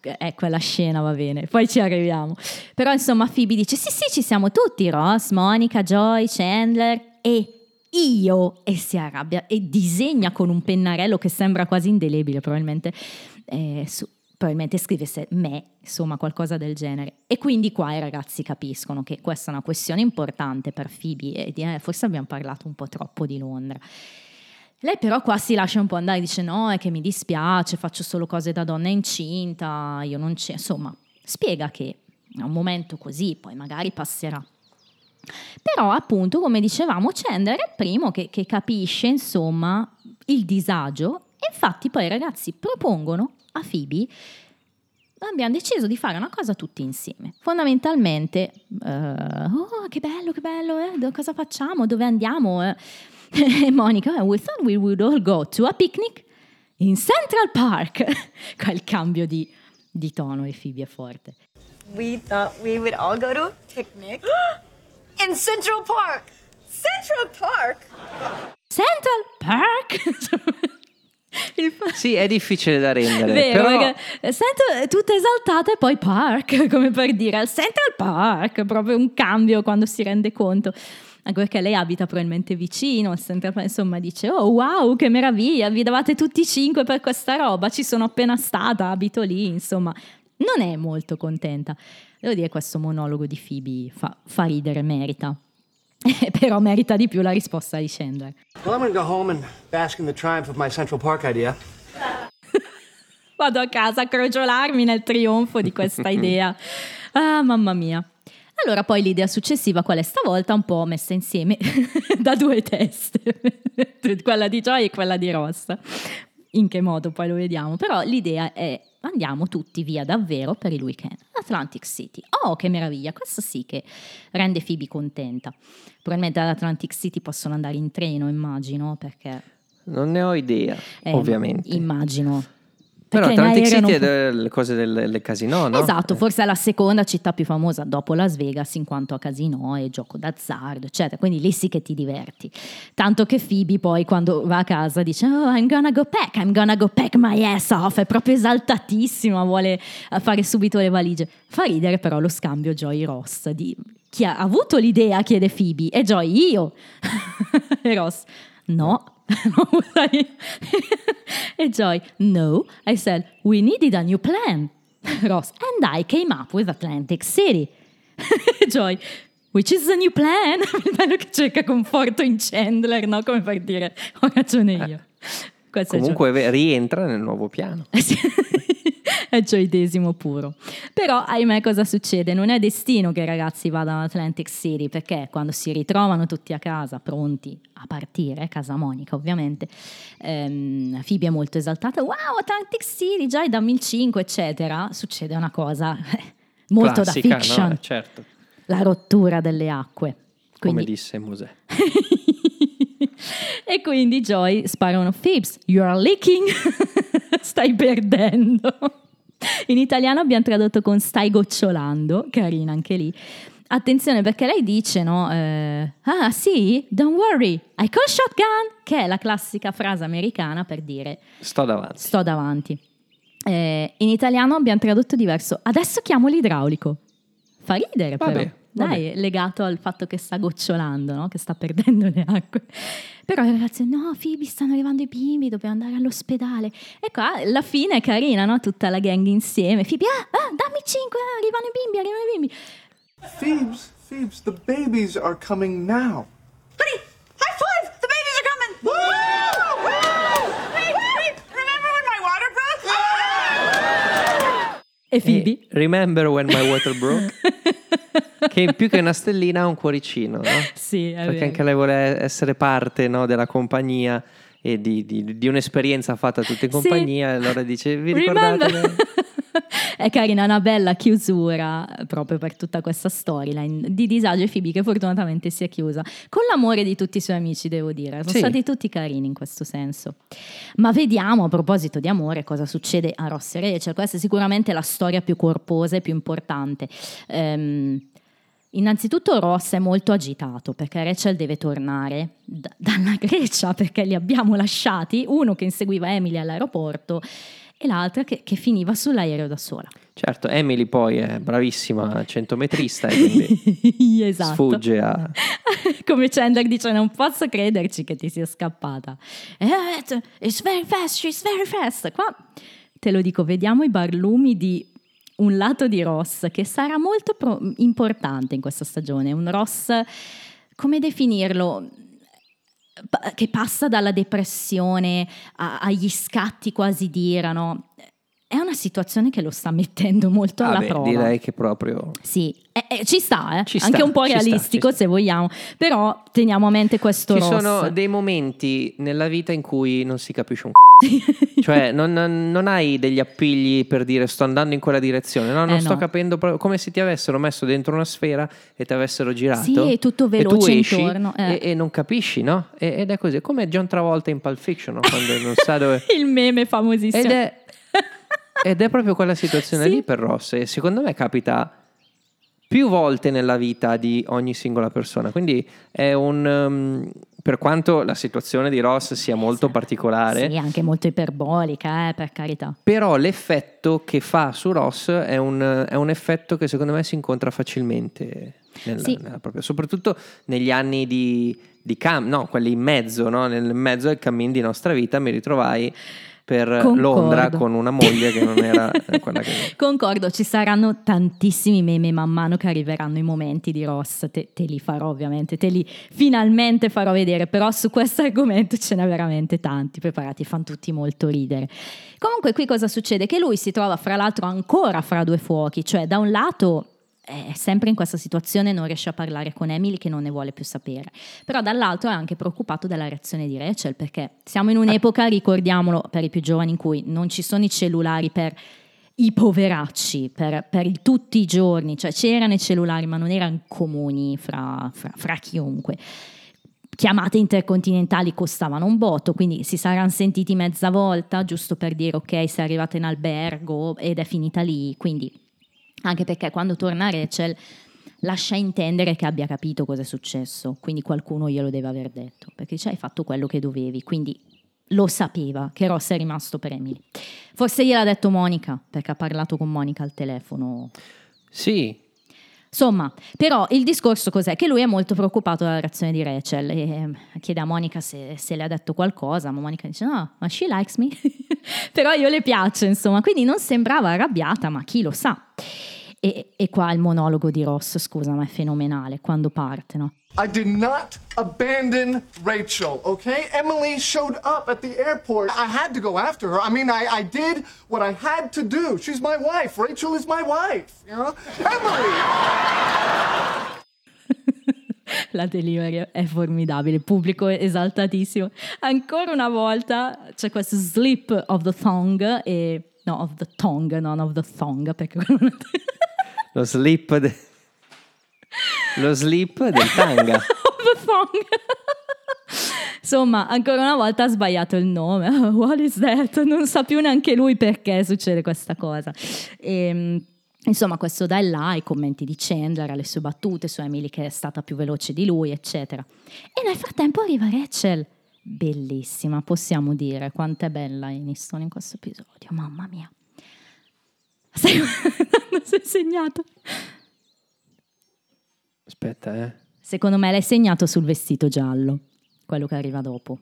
è quella scena, va bene, poi ci arriviamo. Però insomma, Phoebe dice: Sì, sì, ci siamo tutti, Ross, Monica, Joy, Chandler e io. E si arrabbia e disegna con un pennarello che sembra quasi indelebile, probabilmente. eh, su- probabilmente scrive se- me, insomma, qualcosa del genere. E quindi qua i ragazzi capiscono che questa è una questione importante per Phoebe e di- eh, forse abbiamo parlato un po' troppo di Londra. Lei però qua si lascia un po' andare, dice no, è che mi dispiace, faccio solo cose da donna incinta, io non c'è, insomma, spiega che è un momento così, poi magari passerà. Però appunto, come dicevamo, Chandler è il primo che, che capisce, insomma, il disagio e infatti poi i ragazzi propongono a Phoebe abbiamo deciso di fare una cosa tutti insieme. Fondamentalmente, eh, oh, che bello, che bello, eh, cosa facciamo, dove andiamo? eh?" [laughs] E Monica, "Eh, we thought we would all go to a picnic in Central Park. [laughs] Qua il cambio di, di tono e Phoebe è forte. We thought we would all go to a picnic [gasps] in Central Park. Central Park? Central Park? [laughs] [laughs] Sì, è difficile da rendere, Vero, però perché sento tutta esaltata e poi park, [laughs] come per dire al Central Park, proprio un cambio quando si rende conto. Anche perché lei abita probabilmente vicino al Central Park, insomma dice, oh wow, che meraviglia, vi davate tutti e cinque per questa roba, ci sono appena stata, abito lì, insomma. Non è molto contenta. Devo dire, questo monologo di Phoebe fa, fa ridere, merita. [laughs] Però merita di più la risposta di Chandler. Well, I'm gonna go home and bask in the triumph of my Central Park idea. [laughs] Vado a casa a crogiolarmi nel trionfo di questa [laughs] idea. Ah, mamma mia. Allora, poi l'idea successiva, qual è stavolta? Un po' messa insieme da due teste, quella di Joy e quella di Ross. In che modo poi lo vediamo, però l'idea è andiamo tutti via davvero per il weekend. Atlantic City. Oh, che meraviglia, questo sì che rende Phoebe contenta. Probabilmente ad Atlantic City possono andare in treno, immagino, perché... Non ne ho idea, eh, ovviamente. Immagino. Però Atlantic City è delle cose del, del casino, no? Esatto, forse è la seconda città più famosa dopo Las Vegas in quanto a casino e gioco d'azzardo, eccetera. Quindi lì sì che ti diverti. Tanto che Phoebe poi quando va a casa dice Oh, I'm gonna go pack, I'm gonna go pack my ass off. È proprio esaltatissima, vuole eh, fare subito le valigie. Fa ridere però lo scambio Joy Ross di chi ha avuto l'idea, chiede Phoebe, e Joy io. [laughs] e Ross, no. [laughs] E Joy, no. I said, we needed a new plan. [laughs] Ross, and I came up with Atlantic City. [laughs] Joy, which is the new plan? Il bello che cerca conforto in Chandler, no? Come per dire, ho ragione io. È Joy. Comunque rientra nel nuovo piano. Eh è gioidesimo puro. Però, ahimè, cosa succede? Non è destino che i ragazzi vadano ad Atlantic City, perché quando si ritrovano tutti a casa, pronti a partire, casa Monica ovviamente, ehm, Phoebe è molto esaltata, wow, Atlantic City, già dammi il 5, eccetera, succede una cosa [laughs] eh, molto Classica, da fiction, no? Certo, la rottura delle acque. come Quindi, disse Mosè. [laughs] e quindi Joy spara uno Phoebs, you're leaking, [laughs] stai perdendo. In italiano abbiamo tradotto con stai gocciolando, carina anche lì. Attenzione perché lei dice, no? eh, ah sì, don't worry, I call shotgun, che è la classica frase americana per dire Sto davanti. sto davanti. Eh, in italiano abbiamo tradotto diverso, adesso chiamo l'idraulico. Fa ridere Vabbè, però. Vabbè. Dai, è legato al fatto che sta gocciolando, no? che sta perdendo le acque. Però i ragazzi, no, Phoebe, stanno arrivando i bimbi, dobbiamo andare all'ospedale. E qua alla fine è carina, no? Tutta la gang insieme. Phoebe, ah, ah, dammi cinque, ah, arrivano i bimbi, arrivano i bimbi. Phoebes, Phoebes, the babies are coming now. Honey, high five! The babies are coming! Woo! Woo! Wait, wait! Remember when my water broke? E Phoebe? E remember when my water broke? [laughs] che più che una stellina ha un cuoricino, no? Sì, Perché vero. anche lei vuole essere parte no, della compagnia e di, di- di un'esperienza fatta tutta in Sì. compagnia. E allora dice: Vi ricordate? Remember? [laughs] È carina, una bella chiusura eh, proprio per tutta questa storyline di disagio e Phoebe che fortunatamente si è chiusa con l'amore di tutti i suoi amici, devo dire. Sono Sì. stati tutti carini in questo senso. Ma vediamo a proposito di amore cosa succede a Ross e Rachel. Questa è sicuramente la storia più corposa e più importante. Ehm, Innanzitutto Ross è molto agitato perché Rachel deve tornare da- dalla [laughs] Grecia perché li abbiamo lasciati, uno che inseguiva Emily all'aeroporto e l'altra che, che finiva sull'aereo da sola. Certo, Emily poi è bravissima centometrista e quindi [laughs] esatto. sfugge a... [laughs] Come Chandler dice, non posso crederci che ti sia scappata. Eh, it's very fast, she's very fast. Qua te lo dico, vediamo i barlumi di un lato di Ross che sarà molto pro- importante in questa stagione. Un Ross, come definirlo? Pa- Che passa dalla depressione a- agli scatti quasi di ira, no? È una situazione che lo sta mettendo molto alla Vabbè, prova. direi che proprio... Sì, eh, eh, ci sta, eh. Ci anche sta, un po' sta, realistico sta. se vogliamo, però teniamo a mente questo Ci Ross. sono dei momenti nella vita in cui non si capisce un [laughs] c***o. cioè non, non- hai degli appigli per dire sto andando in quella direzione, no, non Eh, sto no. capendo proprio come se ti avessero messo dentro una sfera e ti avessero girato. Sì, è tutto e tu veloce esci intorno, eh. e, e non capisci, no? E- ed è così, come John Travolta in Pulp Fiction, no? quando non sa dove... [laughs] Il meme famosissimo. Ed è, [laughs] ed è proprio quella situazione Sì. lì per Ross e secondo me capita più volte nella vita di ogni singola persona. Quindi è un... um, per quanto la situazione di Ross sia molto particolare, Sì, anche molto iperbolica, eh, per carità. però l'effetto che fa su Ross è un, è un effetto che secondo me si incontra facilmente, nella- Sì. nella propria- soprattutto negli anni di, di cam, no, quelli in mezzo, no? nel mezzo del cammin di nostra vita mi ritrovai per Concordo. Londra con una moglie che non era [laughs] quella che... Concordo, ci saranno tantissimi meme man mano che arriveranno i momenti di Ross, te, te li farò ovviamente, te li finalmente farò vedere, però su questo argomento ce n'è veramente tanti, preparati, fanno tutti molto ridere. Comunque qui cosa succede? Che lui si trova fra l'altro ancora fra due fuochi, cioè da un lato è sempre in questa situazione, non riesce a parlare con Emily che non ne vuole più sapere, però dall'altro è anche preoccupato dalla reazione di Rachel perché siamo in un'epoca, ricordiamolo per i più giovani, in cui non ci sono i cellulari per i poveracci per, per il- tutti i giorni, cioè c'erano i cellulari ma non erano comuni fra, fra- fra chiunque. Chiamate intercontinentali costavano un botto, quindi si saranno sentiti mezza volta, giusto per dire ok, sei arrivata in albergo ed è finita lì. Quindi, anche perché quando torna Rachel lascia intendere che abbia capito cosa è successo, quindi qualcuno glielo deve aver detto, perché ci hai fatto quello che dovevi, quindi lo sapeva che Ross è rimasto per Emily. Forse gliel'ha detto Monica, perché ha parlato con Monica al telefono Sì, Insomma, però il discorso cos'è? Che lui è molto preoccupato dalla reazione di Rachel e eh, chiede a Monica se, se le ha detto qualcosa, ma Monica dice no, ma she likes me, [laughs] però io le piaccio, insomma, quindi non sembrava arrabbiata, ma chi lo sa. E, e qua il monologo di Ross, scusa, ma è fenomenale quando parte, no? I did not abandon Rachel, okay? Emily showed up at the airport. I had to go after her. I mean, I, I did what I had to do. She's my wife. Rachel is my wife, you know? Emily! [laughs] La delivery è formidabile, il pubblico è esaltatissimo. Ancora una volta c'è questo slip of the thong e... No, of the tongue, non of the thong, perché... [laughs] lo slip, de- lo slip del tanga. [laughs] Insomma, ancora una volta ha sbagliato il nome. [laughs] What is that? Non sa più neanche lui perché succede questa cosa. E, insomma, questo dà là i commenti di Chandler, alle sue battute su Emily che è stata più veloce di lui, eccetera. E nel frattempo arriva Rachel. Bellissima, possiamo dire quanto è bella Aniston in questo episodio, mamma mia. Stai guardando [laughs] se è segnato? Aspetta, eh. Secondo me l'hai segnato sul vestito giallo, quello che arriva dopo.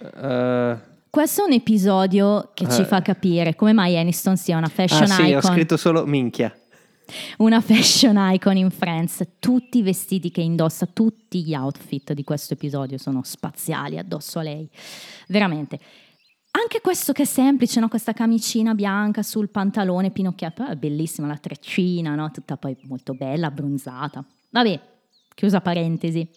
Eh, Questo è un episodio che ci Eh. fa capire come mai Aniston sia una fashion ah sì, ho icon. scritto solo minchia. Una fashion icon in Friends. Tutti i vestiti che indossa, tutti gli outfit di questo episodio sono spaziali addosso a lei. Veramente. Anche questo che è semplice, no? questa camicina bianca sul pantalone pinocchiato, è bellissima la treccina, no? tutta poi molto bella, abbronzata. Vabbè, chiusa parentesi.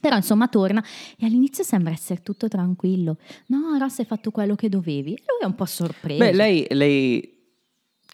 Però insomma torna e all'inizio sembra essere tutto tranquillo. No, Ross hai fatto quello che dovevi. E lui è un po' sorpreso. Beh, lei, lei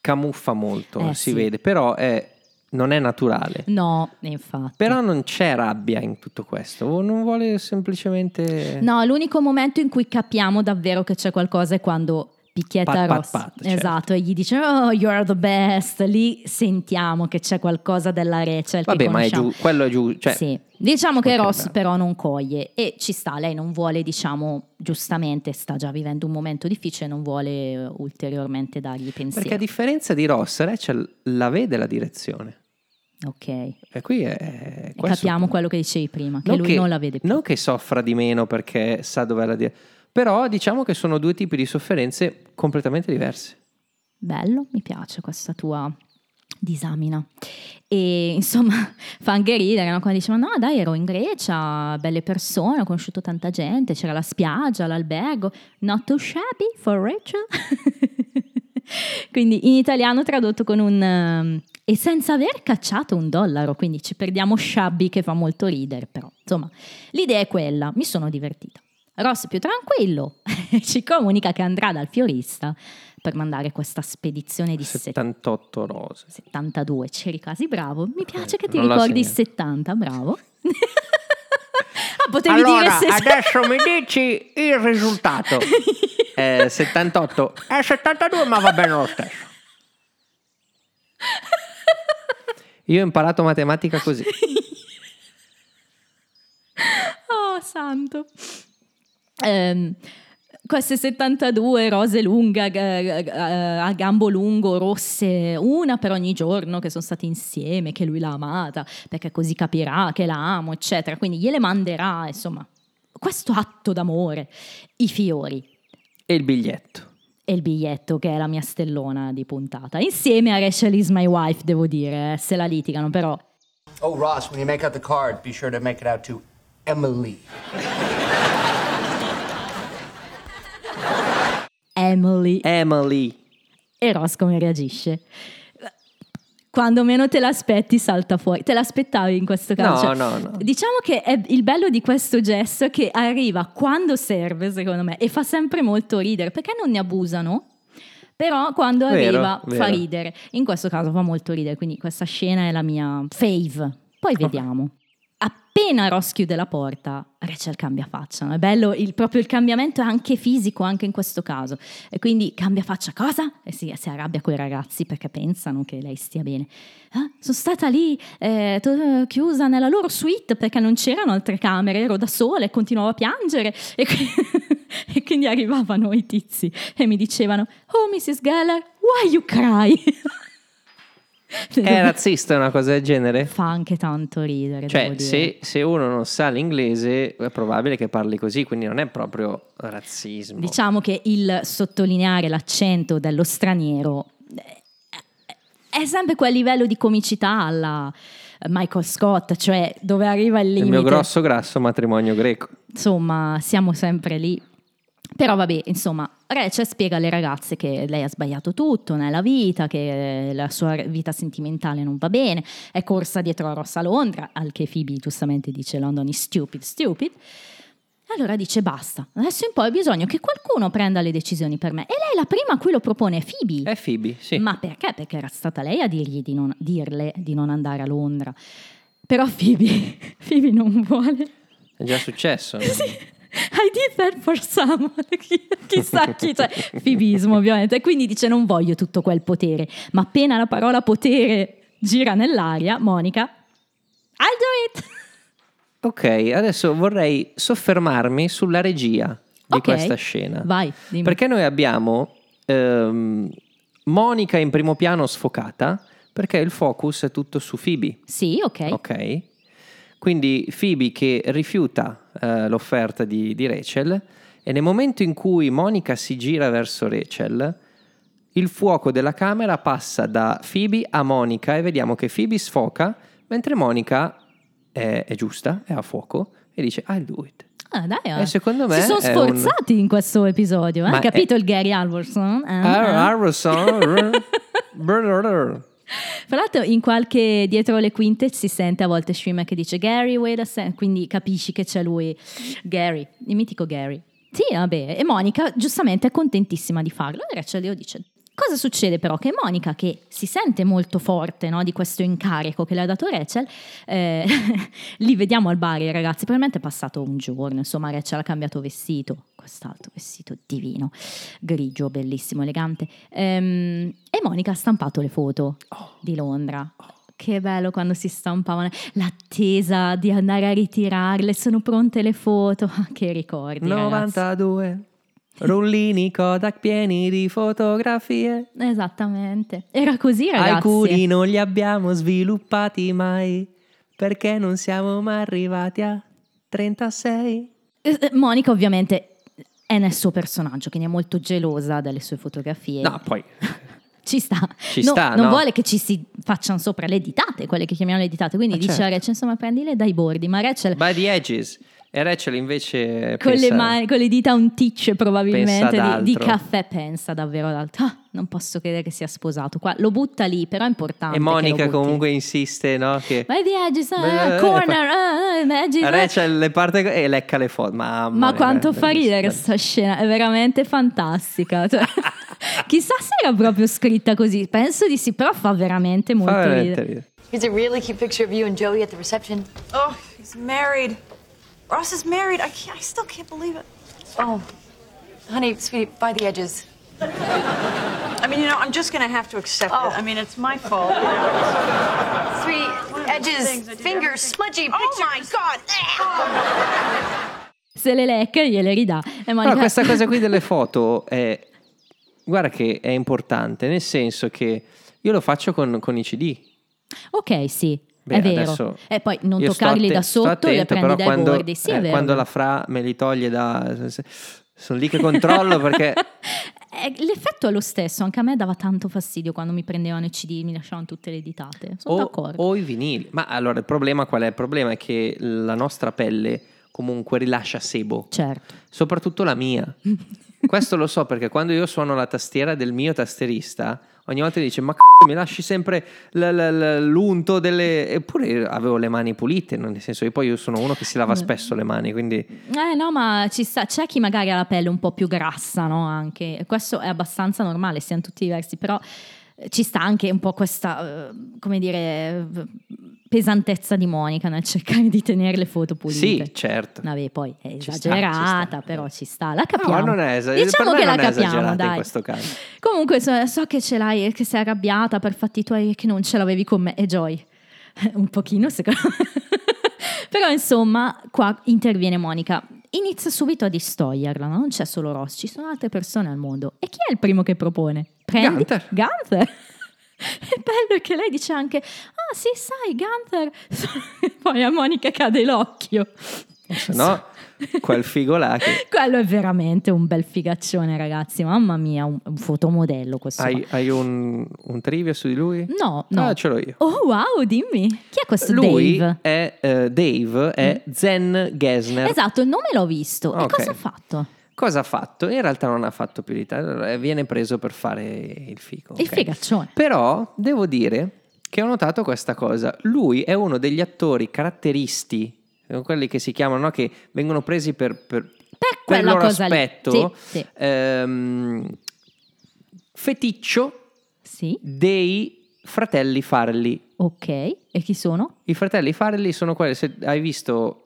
camuffa molto, Eh, si sì. vede, però è- non è naturale. No, infatti. Però non c'è rabbia in tutto questo, non vuole semplicemente... No, l'unico momento in cui capiamo davvero che c'è qualcosa è quando picchietta Pat, pat, Ross. pat, certo. Esatto, e gli dice Oh, you're the best. Lì sentiamo che c'è qualcosa della Rachel. che Vabbè, ma è giù, quello è giù, cioè, Sì. Diciamo che Ross però non coglie e ci sta, lei non vuole, diciamo, giustamente sta già vivendo un momento difficile, non vuole ulteriormente dargli pensiero. perché a differenza di Ross, Rachel la vede la direzione. Ok, e qui è... questo- capiamo quello che dicevi prima, che non lui che, non la vede più. Non che soffra di meno perché sa dov'è la direzione, però diciamo che sono due tipi di sofferenze completamente diverse. Bello, mi piace questa tua disamina. E [laughs] insomma, fa anche ridere, no? quando diceva, no dai, ero in Grecia, belle persone, ho conosciuto tanta gente, c'era la spiaggia, l'albergo, not too shabby for Rachel. [laughs] quindi in italiano tradotto con un... e senza aver cacciato un dollaro, quindi ci perdiamo shabby che fa molto ridere, però insomma, l'idea è quella, mi sono divertita. Ross più tranquillo, [laughs] ci comunica che andrà dal fiorista per mandare questa spedizione di 78 rose. 72, c'eri quasi bravo. Mi piace che ti ricordi segnato. 70, bravo. [laughs] ah, potevi dire 60. adesso mi [laughs] dici il risultato. Eh, 78 è 72, ma va bene lo stesso. Io ho imparato matematica così. [laughs] Oh, santo. Ehm, queste 72 rose lunghe eh, eh, a gambo lungo, rosse, una per ogni giorno che sono stati insieme, che lui l'ha amata, perché così capirà che la amo, eccetera. Quindi gliele manderà, insomma, questo atto d'amore, i fiori E il biglietto. E il biglietto che è la mia stellona di puntata. Insieme a Rachel is my wife, devo dire, eh, se la litigano, però Oh, Ross, when you make out the card, be sure to make it out to Emily. Emily Emily. E Ross come reagisce? Quando meno te l'aspetti salta fuori. Te l'aspettavi in questo caso? No, no, no. Diciamo che è il bello di questo gesto è che arriva quando serve, secondo me, e fa sempre molto ridere, perché non ne abusano? Però quando Vero, arriva fa vero. ridere. In questo caso fa molto ridere, quindi questa scena è la mia fave. Poi vediamo. Appena Ross chiude la porta, Rachel cambia faccia. È bello il, proprio il cambiamento è anche fisico, anche in questo caso. E quindi cambia faccia cosa? E si, si arrabbia con i ragazzi perché pensano che lei stia bene. "Ah, sono stata lì eh, chiusa nella loro suite perché non c'erano altre camere, ero da sola e continuavo a piangere. E, qui- [laughs] e quindi arrivavano i tizi e mi dicevano: Oh, Mrs. Geller, why you cry? [laughs] È razzista una cosa del genere? Fa anche tanto ridere. Cioè, se, se uno non sa l'inglese, è probabile che parli così, quindi non è proprio razzismo. Diciamo che il sottolineare l'accento dello straniero eh, è sempre quel livello di comicità alla Michael Scott, cioè dove arriva il il limite. mio grosso grasso matrimonio greco. Insomma, siamo sempre lì. Però vabbè, insomma, Rachel spiega alle ragazze che lei ha sbagliato tutto nella vita, che la sua vita sentimentale non va bene, è corsa dietro a Ross a Londra, al che Phoebe giustamente dice London is stupid, stupid. Allora dice basta, adesso in poi ho bisogno che qualcuno prenda le decisioni per me. E lei la prima a cui lo propone è Phoebe. È Phoebe, sì. Ma perché? Perché era stata lei a dirgli di non, dirle di non andare a Londra. Però Phoebe, [laughs] Phoebe non vuole. È già successo. [laughs] I did that for someone. Chi- Chissà chi, cioè, fibismo ovviamente. E quindi dice non voglio tutto quel potere. Ma appena la parola potere gira nell'aria, Monica, I'll do it. [laughs] Ok, adesso vorrei soffermarmi sulla regia di Ok, questa scena. vai, dimmi. Perché noi abbiamo ehm, Monica in primo piano sfocata, perché il focus è tutto su Phoebe. Sì, ok. Ok? Quindi Phoebe che rifiuta eh, l'offerta di, di Rachel e nel momento in cui Monica si gira verso Rachel, il fuoco della camera passa da Phoebe a Monica e vediamo che Phoebe sfoca mentre Monica è, è giusta, è a fuoco e dice I'll do it. Ah, dai, E secondo me si sono è un- sforzati in questo episodio. eh? Hai capito è- il Gary Alverson? Eh? Eh? Arson- [laughs] Fra l'altro in qualche dietro le quinte si sente a volte Schwimmer che dice Gary, wait a second, quindi capisci che c'è lui, Gary, il mitico Gary. Sì, vabbè, e Monica giustamente è contentissima di farlo e Rachel glielo dice. Cosa succede però? Che Monica, che si sente molto forte no, di questo incarico che le ha dato Rachel, eh, [laughs] li vediamo al bar i ragazzi, probabilmente è passato un giorno, insomma Rachel ha cambiato vestito, quest'altro vestito divino, grigio, bellissimo, elegante, Ehm, e Monica ha stampato le foto di Londra. Che bello quando si stampavano, l'attesa di andare a ritirarle, sono pronte le foto, [laughs] che ricordi ragazzi. 92 rullini Kodak pieni di fotografie. Esattamente, era così ragazzi. Alcuni non li abbiamo sviluppati mai perché non siamo mai arrivati a 36. Eh, eh, Monica ovviamente è nel suo personaggio, quindi è molto gelosa delle sue fotografie. No, poi [laughs] Ci sta. Ci No, sta, non no? vuole che ci si facciano sopra le ditate, quelle che chiamiamo le ditate. Quindi Ah, dice certo. a Rachel, insomma, prendile dai bordi. Ma Rachel by the edges. E Rachel invece con, pensa- le mani, con le dita un ticce probabilmente di, di caffè pensa davvero ad altro. Ah, non posso credere che sia sposato. Qua lo butta lì, però è importante. E Monica comunque insiste, no? Che Vai di edges, Beh, corner, edges, ah. Rachel le parte e lecca le foto. Ma mia, quanto fa ridere questa scena, è veramente fantastica. [laughs] Cioè, chissà se era proprio scritta così, penso di sì, però fa veramente molto Fa veramente ridere. ridere. Here's a really cute picture of you and Joey at the reception. Oh, he's married. Ross is married. I can't. I still can't believe it. Oh, honey, sweetie, by the edges. I mean, you know, I'm just gonna have to accept Oh. it. I mean, it's my fault. One of those edges, fingers, everything- smudgy Oh pictures. my God! Se le lecca gliele ridà. Però questa cosa qui delle foto è... Guarda che è importante, nel senso che io lo faccio con, con i CD. Ok, sì, Beh, è vero. E poi non toccarli atte- da sotto, attento, prendi però dai quando, bordi. Sì, eh, quando la fra me li toglie da... Sono lì che controllo perché... [laughs] Eh, L'effetto è lo stesso, anche a me dava tanto fastidio quando mi prendevano i CD, mi lasciavano tutte le ditate. Sono o, d'accordo. o i vinili. Ma allora il problema qual è? Il problema è che la nostra pelle comunque rilascia sebo, Certo. soprattutto la mia. [laughs] Questo lo so perché quando io suono la tastiera del mio tasterista Ogni volta dice: Ma c***o, mi lasci sempre l- l- l'unto delle. Eppure avevo le mani pulite, nel senso che poi io sono uno che si lava spesso le mani, quindi. Eh no, ma ci sta, c'è chi magari ha la pelle un po' più grassa, no? Anche. Questo è abbastanza normale, siamo tutti diversi, però ci sta anche un po' questa, eh, come dire, pesantezza di Monica nel cercare di tenere le foto pulite. Sì, certo. Vabbè, poi è Ci sta, esagerata, ci sta. però ci sta, la No, capiamo. non è esagerata. Diciamo che la capiamo, esagerata dai. in questo caso. Comunque so, so che ce l'hai, che sei arrabbiata per fatti tuoi e che non ce l'avevi con me. E Joy, [laughs] un pochino secondo me. [laughs] Però insomma, qua interviene Monica. Inizia subito a distoglierla, no? non c'è solo Ross, ci sono altre persone al mondo. E chi è il primo che propone? Prendi Gunther. Gunther. [laughs] È bello che lei dice anche, ah sì, sai, Gunther. [laughs] Poi a Monica cade l'occhio. Se no, quel figo là che. [laughs] Quello è veramente un bel figaccione, ragazzi. Mamma mia, un, un fotomodello questo. Hai, hai un, un trivia su di lui? No, no. Ah, ce l'ho io. Oh wow, dimmi. Chi è questo Lui Dave? è eh, Dave, è Zen Gesner. Esatto, il nome l'ho visto. E Ok. cosa ha fatto? Cosa ha fatto? In realtà non ha fatto più di tanto, eh, viene preso per fare il figo. Il ok? figaccione. Però devo dire che ho notato questa cosa. Lui è uno degli attori caratteristi, eh, quelli che si chiamano, no? che vengono presi per, per, Per per il loro aspetto, Sì, ehm, feticcio Sì, dei fratelli Farley. ok. E chi sono? I fratelli Farley sono quelli, se hai visto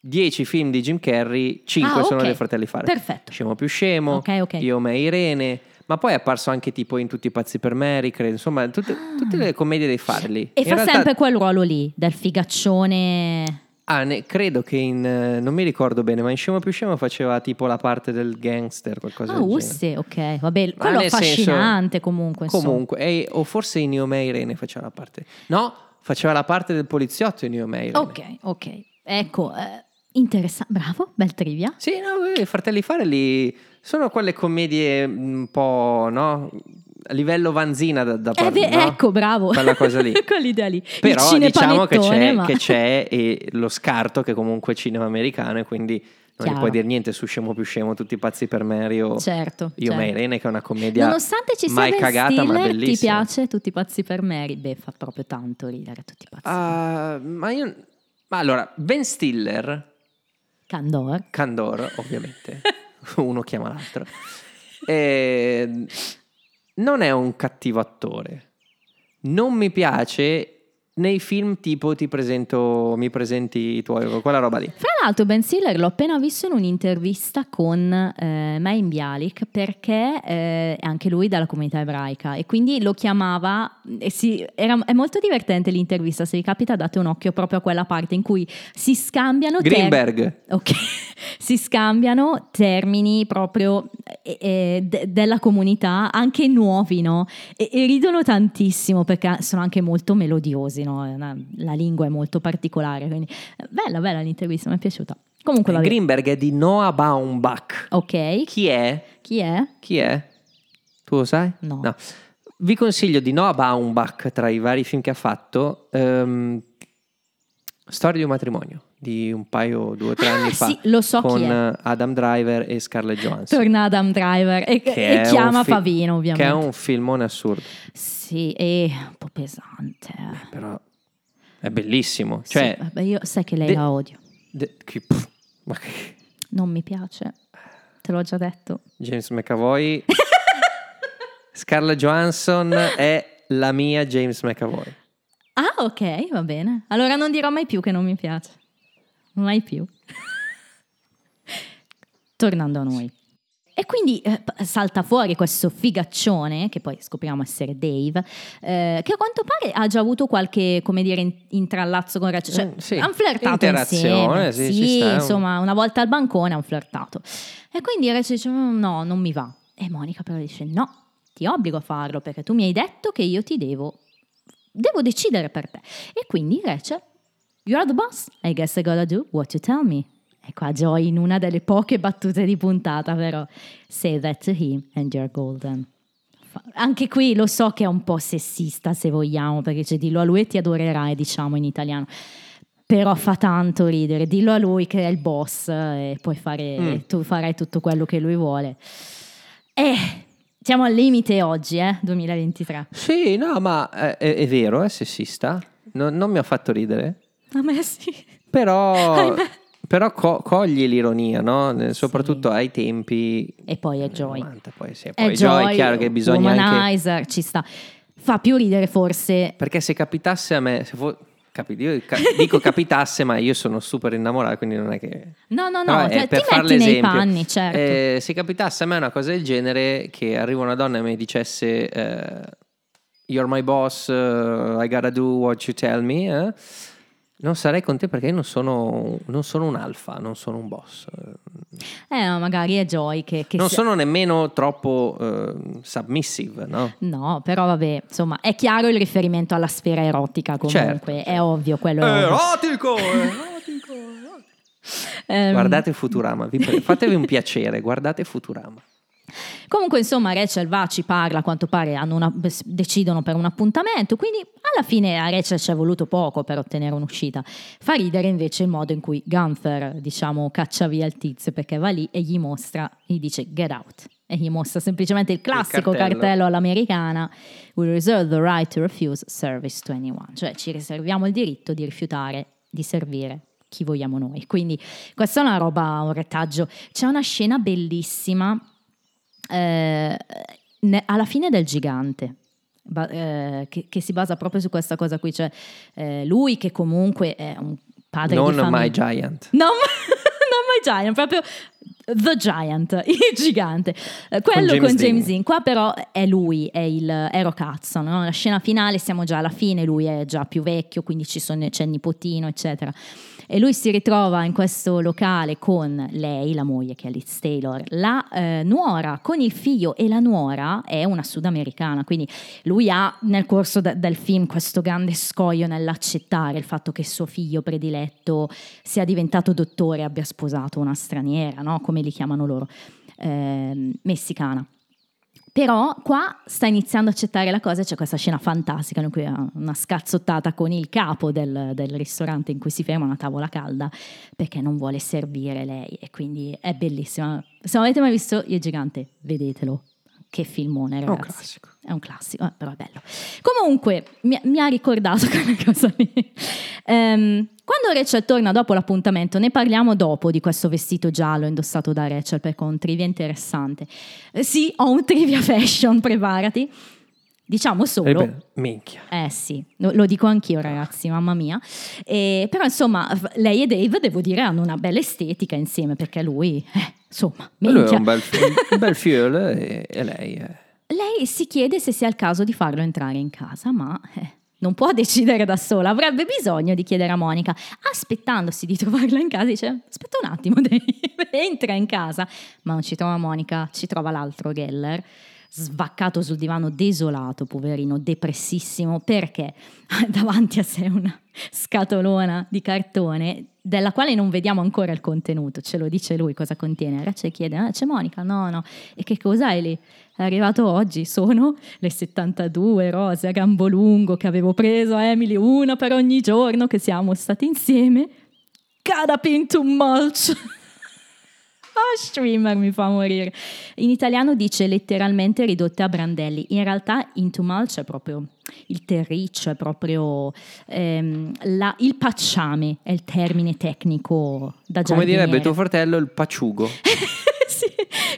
10 film di Jim Carrey, 5 Ah, sono dei fratelli Farley. Perfetto. Scemo più scemo, Ok, ok. Io me Irene, ma poi è apparso anche tipo in Tutti i pazzi per Mary, credo, insomma, tutte, tutte le commedie dei Farley. E In fa realtà- sempre quel ruolo lì, del figaccione. Ah, ne- credo che in, eh, non mi ricordo bene, ma in Scemo più scemo faceva tipo la parte del gangster, qualcosa Ah, del genere. Usse, ok. Vabbè, quello senso- affascinante comunque. insomma. Comunque, e- o forse in me Irene faceva la parte. No, faceva la parte del poliziotto in me Irene. Ok, ok. Ecco, eh, interessante. Bravo, bel trivia. Sì, no, i fratelli Farelli sono quelle commedie un po', no? A livello vanzina da, da Eh, par- beh, no? Ecco, bravo. Quella cosa lì. [laughs] Quell'idea lì. Però diciamo che c'è, ma- che c'è e lo scarto che comunque è cinema americano e quindi non gli Chiaro. puoi dire niente su Scemo più Scemo, tutti pazzi per Mary o Certo, Io certo. Irene che è una commedia Nonostante ci sia mai cagata ma Stiller, ti bellissima. piace Tutti pazzi per Mary? Beh, fa proprio tanto ridere Tutti pazzi. Ah, ma io... Ma allora, Ben Stiller Candor. Candor, ovviamente, [laughs] [laughs] uno chiama l'altro, Eh, non è un cattivo attore. Non mi piace nei film tipo ti presento, mi presenti i tuoi, quella roba lì. Fra l'altro Ben Stiller l'ho appena visto in un'intervista con eh, Main Bialik perché eh, è anche lui dalla comunità ebraica e quindi lo chiamava, e si- era- è molto divertente l'intervista, se vi capita date un occhio proprio a quella parte in cui si scambiano ter- Greenberg. Ok, [laughs] si scambiano termini proprio eh, eh, de- della comunità, anche nuovi, no? E, e ridono tantissimo perché sono anche molto melodiosi, no? È una- la lingua è molto particolare, quindi eh, bella, bella l'intervista, mi è piaciuta. Comunque, vabbè. Greenberg è di Noah Baumbach. Ok, Chi è? chi è? Chi è? Tu lo sai? No. Vi consiglio di Noah Baumbach tra i vari film che ha fatto. ehm, Storia di un matrimonio di un paio, due o tre Ah, anni fa sì, lo so con Adam Driver e Scarlett Johansson. Torna Adam Driver e, e chiama fi- Favino, ovviamente. Che è un filmone assurdo, Sì, è un po' pesante. eh. però è bellissimo. Sì, Cioè, vabbè, io sai che lei de- la odio. de- che- pff, che- Non mi piace. Te l'ho già detto. James McAvoy, [laughs] Scarlett Johansson è la mia James McAvoy. Ah, ok, va bene. Allora non dirò mai più che non mi piace. Mai più. Tornando a noi. E quindi eh, salta fuori questo figaccione, che poi scopriamo essere Dave, eh, che a quanto pare ha già avuto qualche, come dire, in- intrallazzo con Rachel. Cioè, Eh, sì. hanno flirtato insieme. sì, sta, è un- insomma, una volta al bancone hanno flirtato. E quindi Rachel dice, "Mm, no, non mi va. E Monica però dice, no, ti obbligo a farlo perché tu mi hai detto che io ti devo devo decidere per te. E quindi Rachel, you're the boss, I guess I gotta do what you tell me. E qua Joy in una delle poche battute di puntata, però, say that to him and you're golden. Anche qui lo so che è un po' sessista, se vogliamo, perché c'è dillo a lui e ti adorerai, diciamo in italiano. Però fa tanto ridere, dillo a lui che è il boss e puoi fare, Mm. tu farai tutto quello che lui vuole. E Siamo al limite oggi, eh, 2023. Sì, no, ma è, è- è vero, è sessista. No- non mi ha fatto ridere. A me sì. Però, [laughs] però co- cogli l'ironia, no? Soprattutto ai tempi E poi è Joy. 90, poi sì. È Poi Joy, è chiaro che bisogna anche... Womanizer, ci sta. Fa più ridere forse Perché se capitasse a me, se fo- capi- io ca- dico capitasse, ma io sono super innamorato, quindi non è che... No, no, no, cioè, per ti far metti nei l'esempio. panni, certo. Eh, se capitasse a me una cosa del genere, che arriva una donna e mi dicesse eh, You're my boss, uh, I gotta do what you tell me, eh, non sarei con te perché io non sono, non sono un alfa, non sono un boss. Eh, no, magari è Joy che, che Non si- sono nemmeno troppo eh, submissive, no? No, però vabbè, insomma, è chiaro il riferimento alla sfera erotica comunque, Certo, è ovvio quello. è ovvio. Erotico! [laughs] Ehm, Guardate Futurama, fatevi un piacere, guardate Futurama. Comunque, insomma, Rachel va, ci parla, a quanto pare hanno una- decidono per un appuntamento, quindi alla fine a Rachel ci è voluto poco per ottenere un'uscita. Fa ridere invece il modo in cui Gunther, diciamo, caccia via il tizio perché va lì e gli mostra, gli dice get out. E gli mostra semplicemente il classico cartello. cartello. all'americana, we reserve the right to refuse service to anyone, cioè ci riserviamo il diritto di rifiutare di servire chi vogliamo noi. Quindi questa è una roba, un retaggio. C'è una scena bellissima eh, ne- alla fine del gigante. ba- eh, che, che si basa proprio su questa cosa qui, cioè eh, lui che comunque è un padre Non di famiglia. My Giant. No, [laughs] non My Giant, proprio The Giant, [laughs] il gigante. Eh, Quello con James James, Dean. Qua però è lui, è il Ero Cazzo, no? La scena finale siamo già alla fine, lui è già più vecchio, quindi ci sono- c'è il nipotino, eccetera. E lui si ritrova in questo locale con lei, la moglie che è Liz Taylor, la eh, nuora con il figlio e la nuora è una sudamericana, quindi lui ha nel corso de- del film questo grande scoglio nell'accettare il fatto che suo figlio prediletto sia diventato dottore e abbia sposato una straniera, no? come li chiamano loro, ehm, messicana. Però qua sta iniziando a accettare la cosa c'è questa scena fantastica in cui ha una scazzottata con il capo del, del ristorante in cui si ferma una tavola calda perché non vuole servire lei e quindi è bellissima. Se non avete mai visto Il Gigante, vedetelo. Che filmone, un ragazzi. classico. È un classico, eh, però è bello. Comunque, mi, mi ha ricordato [laughs] quella cosa lì. Ehm, quando Rachel torna dopo l'appuntamento, ne parliamo dopo di questo vestito giallo indossato da Rachel perché ho un trivia interessante. Eh, sì, ho un trivia fashion, preparati. Diciamo solo... Ebbene, minchia. Eh sì, lo, lo dico anch'io ragazzi, mamma mia. E, però insomma, lei e Dave devo dire hanno una bella estetica insieme perché lui, eh, insomma, Lui è minchia. un [laughs] bel, un bel fiole e, e lei è... Lei si chiede se sia il caso di farlo entrare in casa, ma eh, non può decidere da sola, avrebbe bisogno di chiedere a Monica. Aspettandosi di trovarla in casa, dice: Aspetta un attimo, [laughs] entra in casa. Ma non ci trova Monica, ci trova l'altro Geller. Svaccato sul divano, desolato, poverino, depressissimo, perché ha [laughs] davanti a sé una scatolona di cartone della quale non vediamo ancora il contenuto, ce lo dice lui cosa contiene. Rachel chiede, ah, c'è Monica? No, no. E che cos'hai lì? È arrivato oggi, sono le 72 rose a gambo lungo che avevo preso a Emily, una per ogni giorno che siamo stati insieme. Cut up into mulch. [laughs] Ah, streamer mi fa morire. In italiano dice letteralmente ridotte a brandelli. In realtà into mulch è proprio il terriccio, è proprio ehm, la- il pacciame, è il termine tecnico da Come direbbe giardiniere. tuo fratello, il paciugo. [laughs] Sì,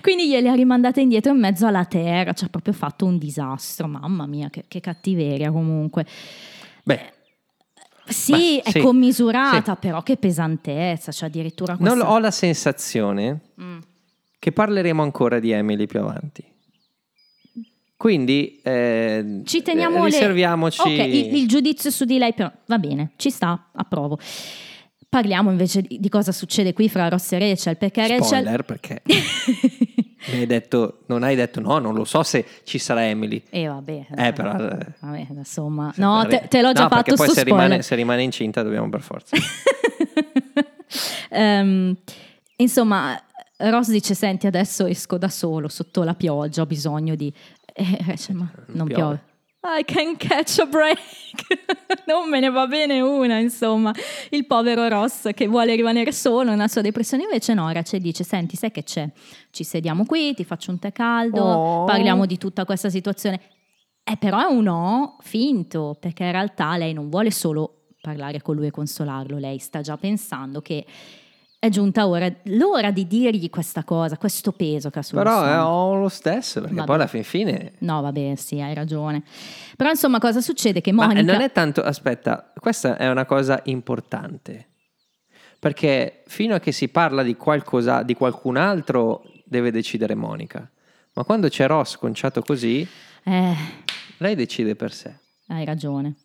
quindi gliele ha rimandate indietro in mezzo alla terra, ci ha proprio fatto un disastro, mamma mia, che, che cattiveria comunque. Beh, Sì, Beh, è sì, commisurata, però che pesantezza, cioè addirittura questa... non ho la sensazione Mm. che parleremo ancora di Emily più avanti. Quindi eh, Ci teniamo le- riserviamoci... Ok, il, il giudizio su di lei però va bene, ci sta, approvo. Parliamo invece di, cosa succede qui fra Ross e Rachel, perché Rachel... Spoiler perché [laughs] mi hai detto, non hai detto no, non lo so se ci sarà Emily. E vabbè, Eh, però... eh, vabbè, insomma, no, te, te l'ho già no, fatto perché poi se rimane, se rimane incinta dobbiamo per forza. [laughs] Ehm, insomma, Ross dice: Senti, adesso esco da solo sotto la pioggia, ho bisogno di. Eh, Rachel, ma non piove. piove. I can catch a break. [laughs] non me ne va bene una, insomma. Il povero Ross che vuole rimanere solo nella sua depressione, invece no, Rachel dice, senti, sai che c'è? Ci sediamo qui, ti faccio un tè caldo, Oh. parliamo di tutta questa situazione. Eh, però è un no finto, perché in realtà lei non vuole solo parlare con lui e consolarlo, lei sta già pensando che è giunta ora, l'ora di dirgli questa cosa, questo peso che ha sullo Però eh, stomaco. ho lo stesso, perché Vabbè. poi alla fin fine... No, vabbè, sì, hai ragione. Però insomma, cosa succede? Che Ma Monica... non è tanto... Aspetta, questa è una cosa importante. Perché fino a che si parla di qualcosa, di qualcun altro, deve decidere Monica. Ma quando c'è Ross conciato così, Eh, lei decide per sé. hai ragione.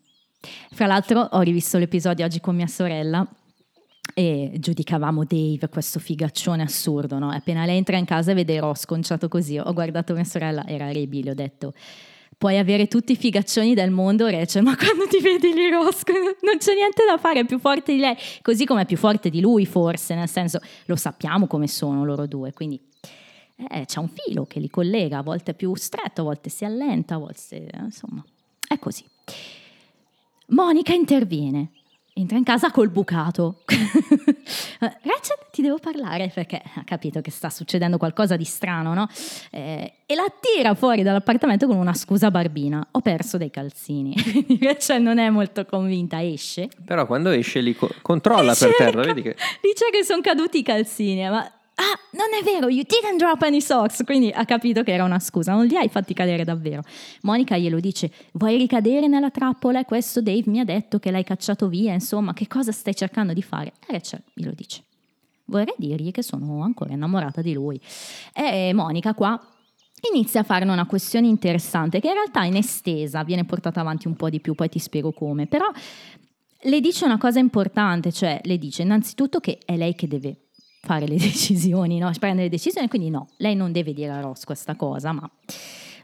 Fra l'altro ho rivisto l'episodio oggi con mia sorella e giudicavamo Dave, questo figaccione assurdo, no? Appena lei entra in casa e vede Ross conciato così, ho guardato mia sorella, era Rebi, le ho detto... Puoi avere tutti i figaccioni del mondo, Rachel, ma quando ti vedi lì Ross non c'è niente da fare, è più forte di lei, così come è più forte di lui forse, nel senso lo sappiamo come sono loro due, quindi eh, c'è un filo che li collega, a volte è più stretto, a volte si allenta, a volte eh, insomma, è così. Monica interviene, entra in casa col bucato. [laughs] Rachel, ti devo parlare perché ha capito che sta succedendo qualcosa di strano, no? Eh, e la tira fuori dall'appartamento con una scusa barbina. Ho perso dei calzini. [laughs] Rachel non è molto convinta, esce. Però quando esce li co- controlla per Dice terra, vedi che... Dice che sono caduti i calzini, ma... Ah, non è vero, you didn't drop any socks, quindi ha capito che era una scusa, non li hai fatti cadere davvero. Monica glielo dice, vuoi ricadere nella trappola? Questo Dave mi ha detto che l'hai cacciato via, insomma, che cosa stai cercando di fare? E Rachel glielo dice, vorrei dirgli che sono ancora innamorata di lui. E Monica qua inizia a farne una questione interessante, che in realtà in estesa viene portata avanti un po' di più, poi ti spiego come, però le dice una cosa importante, cioè le dice innanzitutto che è lei che deve fare le [laughs] decisioni, no? prendere le decisioni, quindi no, lei non deve dire a Ross questa cosa, ma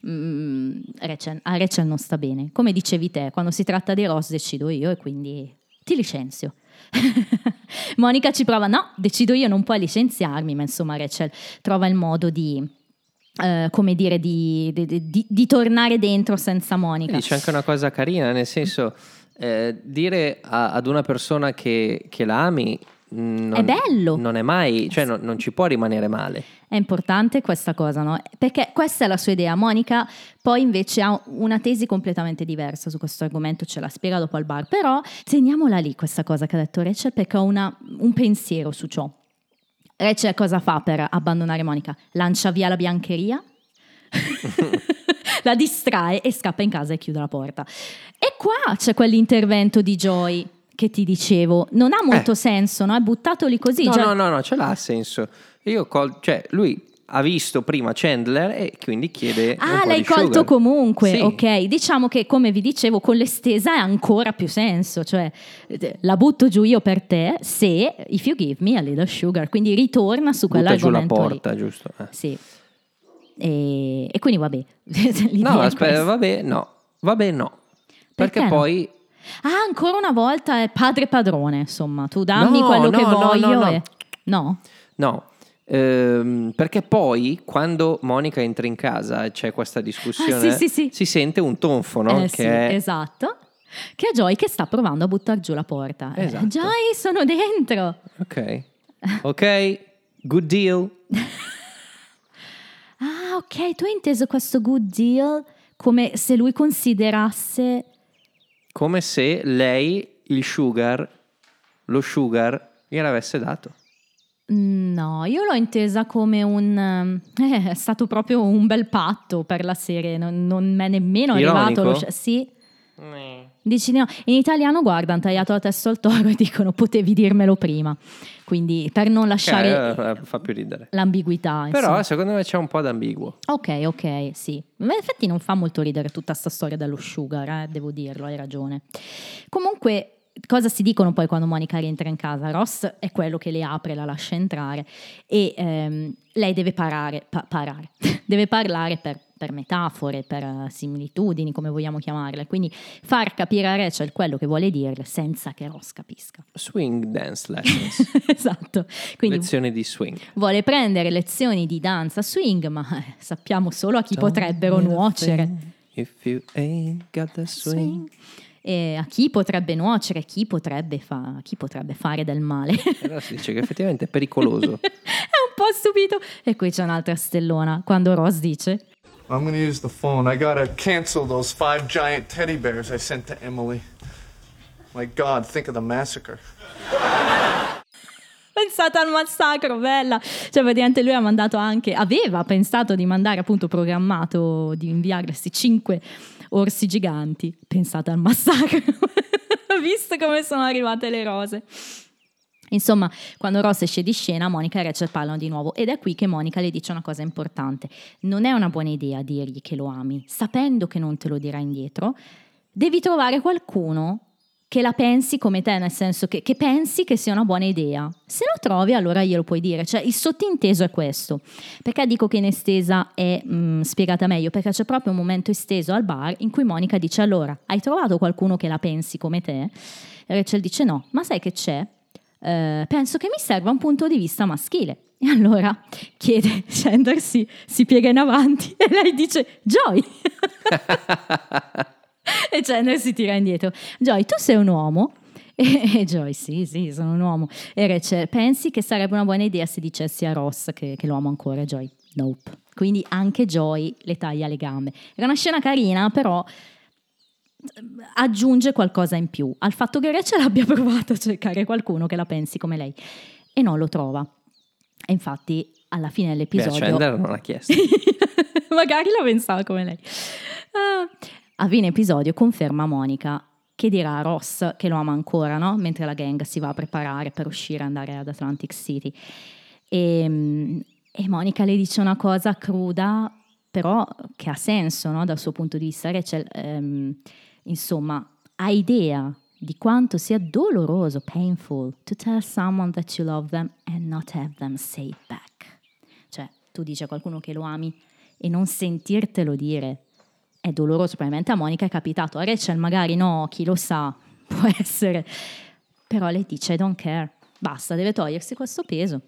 mm, Rachel- a Rachel non sta bene. Come dicevi te, quando si tratta di Ross decido io e quindi ti licenzio. [laughs] Monica ci prova, no, decido io, non puoi licenziarmi, ma insomma Rachel trova il modo di, eh, come dire, di, di- di- di tornare dentro senza Monica. Dice anche una cosa carina, nel senso, eh, dire a- ad una persona che, che la ami non, È bello. Non è mai, cioè non, non ci può rimanere male. È importante questa cosa, no? Perché questa è la sua idea. Monica poi invece ha una tesi completamente diversa su questo argomento, ce la spiega dopo al bar. Però teniamola lì questa cosa che ha detto Rachel perché ho una- un pensiero su ciò. Rachel cosa fa per abbandonare Monica? Lancia via la biancheria, [laughs] la distrae e scappa in casa e chiude la porta. E qua c'è quell'intervento di Joy che ti dicevo, non ha molto Eh. senso, no? È buttato lì così. No, già- no, no, no, ce l'ha senso. Io col- cioè, lui ha visto prima Chandler e quindi chiede. un Ah, l'hai di colto sugar. comunque, Sì. ok. Diciamo che come vi dicevo, con l'estesa ha ancora più senso, cioè eh, la butto giù io per te se if you give me a little sugar, quindi ritorna su Butta giù la quell'argomento lì. porta, giusto? eh. Sì. E, e quindi vabbè. [laughs] No, aspetta, questa. vabbè, no. Vabbè, no. Perché, Perché no? poi. Ah, ancora una volta è padre padrone, insomma, tu dammi No, quello no, che no, voglio no, no. e... No? No. Ehm, perché poi quando Monica entra in casa e c'è questa discussione, Ah, sì, sì, sì. si sente un tonfo, no? Eh che sì, è- esatto. Che è Joy che sta provando a buttare giù la porta. Eh, Esatto. Joy, sono dentro. Ok. Ok, good deal. [laughs] Ah, ok, tu hai inteso questo good deal come se lui considerasse... Come se lei il sugar, lo sugar, gliel'avesse dato. No, io l'ho intesa come un... eh, è stato proprio un bel patto per la serie, non, non mi è nemmeno Ironico? arrivato lo... Sì. Dici no, in italiano guarda, hanno tagliato la testa al toro e dicono potevi dirmelo prima, quindi per non lasciare Che, eh, fa più ridere. l'ambiguità. Però insomma. secondo me c'è un po' d'ambiguo. Ok, ok, sì. Ma in effetti non fa molto ridere tutta sta storia dello sugar, eh, devo dirlo, hai ragione. Comunque, cosa si dicono poi quando Monica rientra in casa? Ross è quello che le apre, la lascia entrare e ehm, lei deve parare, pa- parare. [laughs] deve parlare per, per metafore, per eh, similitudini, come vogliamo chiamarle. Quindi far capire a Rachel quello che vuole dirle senza che Ross capisca. Swing dance lessons. [laughs] esatto. Quindi Lezioni di swing. vuole prendere lezioni di danza swing, ma eh, sappiamo solo a chi potrebbero Don't nuocere. think If you ain't got the swing. Swing. E a chi potrebbe nuocere, chi potrebbe, fa- chi potrebbe fare del male. Allora si dice che effettivamente è pericoloso. [laughs] è un po' stupito. E qui c'è un'altra stellona, quando Ross dice... I'm gonna use the phone. I gotta cancel those five giant teddy bears I sent to Emily. My God, think of the massacre. Pensate al massacro, bella! Cioè, praticamente lui ha mandato anche, aveva pensato di mandare appunto programmato di inviare questi cinque orsi giganti. Pensate al massacro, [laughs] visto come sono arrivate le rose. Insomma, quando Ross esce di scena, Monica e Rachel parlano di nuovo ed è qui che Monica le dice una cosa importante. Non è una buona idea dirgli che lo ami, sapendo che non te lo dirà indietro. Devi trovare qualcuno che la pensi come te, nel senso che, che, pensi che sia una buona idea. Se lo trovi, allora glielo puoi dire. Cioè, il sottinteso è questo. Perché dico che in estesa è mh, spiegata meglio? Perché c'è proprio un momento esteso al bar in cui Monica dice: Allora, hai trovato qualcuno che la pensi come te? E Rachel dice: No, ma sai che c'è? Uh, penso che mi serva un punto di vista maschile. E allora chiede [laughs] Chandler, si, si piega in avanti e lei dice Joy. [laughs] e Chandler si tira indietro. Joy, tu sei un uomo? [laughs] E, e Joy, sì, sì, sono un uomo. E Rachel, pensi che sarebbe una buona idea se dicessi a Ross che, che lo amo ancora? Joy, nope. Quindi anche Joy le taglia le gambe. Era una scena carina, però aggiunge qualcosa in più al fatto che Rachel abbia [laughs] provato a cercare qualcuno che la pensi come lei e non lo trova. E infatti alla fine dell'episodio... Beh, Chandler non l'ha chiesto. [laughs] Magari la pensava come lei. Uh, a fine episodio conferma Monica che dirà a Ross che lo ama ancora, no? Mentre la gang si va a preparare per uscire e andare ad Atlantic City. E, e Monica le dice una cosa cruda, però che ha senso, no? Dal suo punto di vista. Rachel, ehm, insomma, ha idea di quanto sia doloroso, painful, to tell someone that you love them and not have them say it back. Cioè, tu dici a qualcuno che lo ami e non sentirtelo dire è doloroso, probabilmente a Monica è capitato, a Rachel magari no, chi lo sa, [laughs] può essere, però lei dice I don't care, basta, deve togliersi questo peso.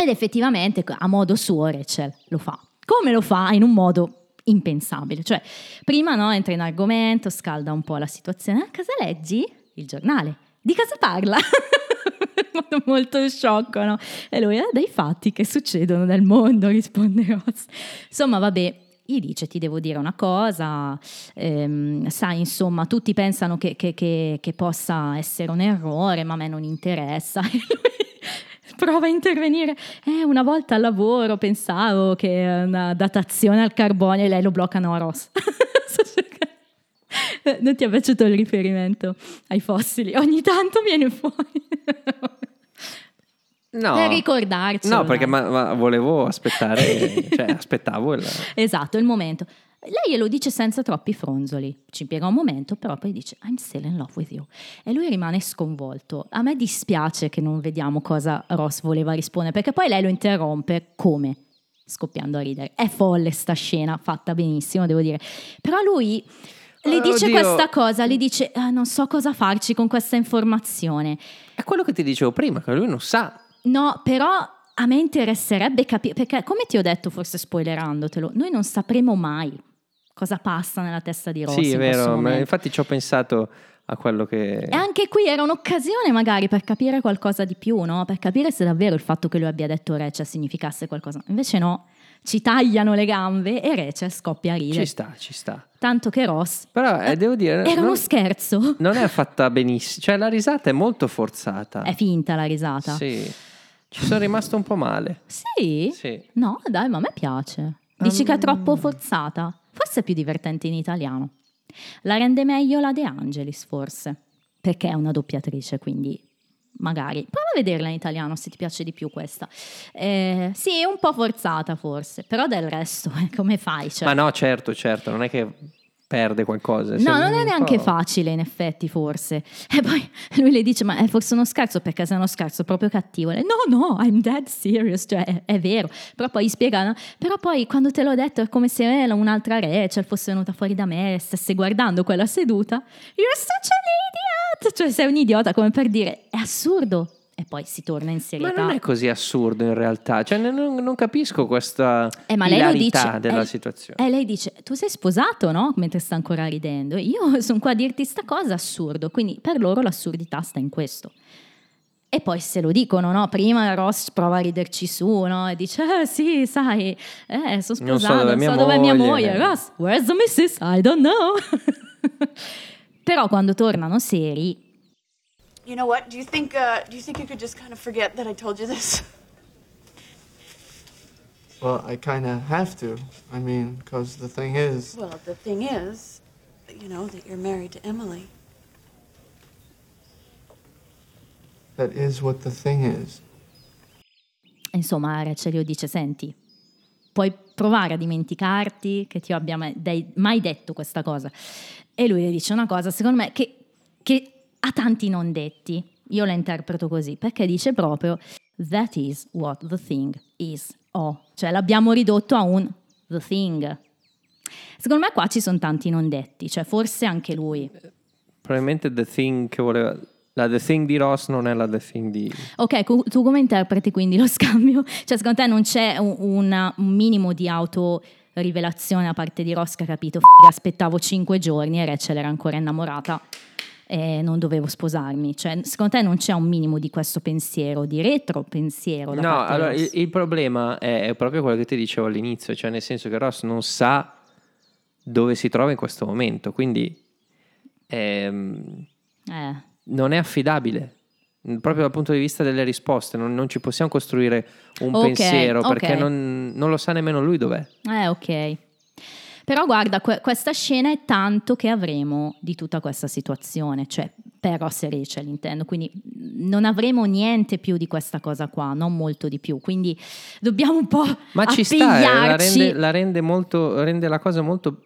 Ed effettivamente a modo suo Rachel lo fa. Come lo fa? In un modo impensabile. Cioè, prima no, entra in argomento, scalda un po' la situazione. A cosa leggi? Il giornale. Di cosa parla? [laughs] molto sciocco, no? E lui, ah, dei fatti che succedono nel mondo, [laughs] risponde Ross. Insomma, vabbè, gli dice ti devo dire una cosa, ehm, sai insomma tutti pensano che, che, che, che, possa essere un errore ma a me non interessa. [laughs] E lui prova a intervenire, eh, una volta al lavoro pensavo che una datazione al carbonio e lei lo blocca no Ross. [laughs] non ti è piaciuto il riferimento ai fossili? Ogni tanto viene fuori. [laughs] No, per ricordarci. No, perché ma, ma volevo aspettare, [laughs] cioè aspettavo il... Esatto, il momento. Lei glielo dice senza troppi fronzoli, ci impiega un momento, però poi dice I'm still in love with you. E lui rimane sconvolto. A me dispiace che non vediamo cosa Ross voleva rispondere, perché poi lei lo interrompe come? Scoppiando a ridere. È folle sta scena, fatta benissimo, devo dire. Però lui le dice Oddio. questa cosa, le dice ah, non so cosa farci con questa informazione. È quello che ti dicevo prima, che lui non sa No, però a me interesserebbe capire, perché come ti ho detto, forse spoilerandotelo, noi non sapremo mai cosa passa nella testa di Rossi. Sì, è vero, ma infatti ci ho pensato a quello che... E anche qui era un'occasione magari per capire qualcosa di più, no? Per capire se davvero il fatto che lui abbia detto Rachel significasse qualcosa. Invece no, ci tagliano le gambe e Rachel scoppia a ridere. Ci sta, ci sta. Tanto che Ross... Però eh, devo dire... Era non, uno scherzo. non è fatta benissimo, cioè la risata è molto forzata. È finta la risata. Sì, ci sono rimasto un po' male. Sì? Sì. No, dai, ma a me piace. Dici che è troppo forzata? Forse è più divertente in italiano. La rende meglio la De Angelis, forse. Perché è una doppiatrice, quindi magari. Prova a vederla in italiano se ti piace di più questa. Eh, sì, un po' forzata forse, però del resto, [laughs] eh, come fai? Cioè, Ma no, certo, certo, non è che perde qualcosa. No, non è neanche po'- facile in effetti forse. [laughs] E poi lui le dice ma è forse uno scherzo perché se è uno scherzo proprio cattivo. Lei, no, no, I'm dead serious, cioè è, è vero. Però poi gli spiega, no? però poi quando te l'ho detto è come se eh, un'altra Rachel fosse venuta fuori da me e stesse guardando quella seduta. You're such an idiot! Cioè sei un idiota come per dire, è assurdo. E poi si torna in Ma serietà. non è così assurdo in realtà, cioè non, non capisco questa Eh, ma lei dice. della eh, situazione. E lei dice: Tu sei sposato, no? Mentre sta ancora ridendo. Io [laughs] sono qua a dirti sta cosa assurdo. Quindi per loro l'assurdità sta in questo. E poi se lo dicono, no? Prima Ross prova a riderci su, no? E dice: Eh sì, sai, eh, sono Non so sposato, dov'è non mia so dov'è mia moglie." moglie. Ross, where's the missus? I don't know. [laughs] Però quando tornano seri, You know what? Do you think uh, do you think you could just kind of forget that I told you this? [laughs] Well, I kind of have to. I mean, because the thing is, Well, the thing is, you know, that you're married to Emily. that is what the thing is. insomma, Rachel io dice: Senti, puoi provare a dimenticarti che ti abbia mai, mai detto questa cosa. E lui le dice una cosa, secondo me, che, che ha tanti non detti. Io la interpreto così, perché dice proprio That is what the thing is. Oh, cioè l'abbiamo ridotto a un the thing. Secondo me qua ci sono tanti non detti, cioè forse anche lui. Probabilmente The Thing che voleva... La The Thing di Ross non è la The Thing di... Ok, tu come interpreti quindi lo [laughs] scambio? Cioè, secondo te non c'è un, un minimo di autorivelazione da parte di Ross che ha capito, "Figa, aspettavo cinque giorni e Rachel era ancora innamorata e non dovevo sposarmi. Cioè, secondo te non c'è un minimo di questo pensiero, di retro pensiero da No, allora il, il problema è, è proprio quello che ti dicevo all'inizio, cioè nel senso che Ross non sa dove si trova in questo momento, quindi ehm, Eh, non è affidabile. Proprio dal punto di vista delle risposte, non, non ci possiamo costruire un Ok, pensiero perché non, non lo sa nemmeno lui dov'è. eh, ok. Però guarda, que- questa scena è tanto che avremo di tutta questa situazione, cioè per Ross e Rachel intendo, quindi non avremo niente più di questa cosa qua, non molto di più, quindi dobbiamo un po' Ma ci sta, eh, la rende, la rende molto, rende la cosa molto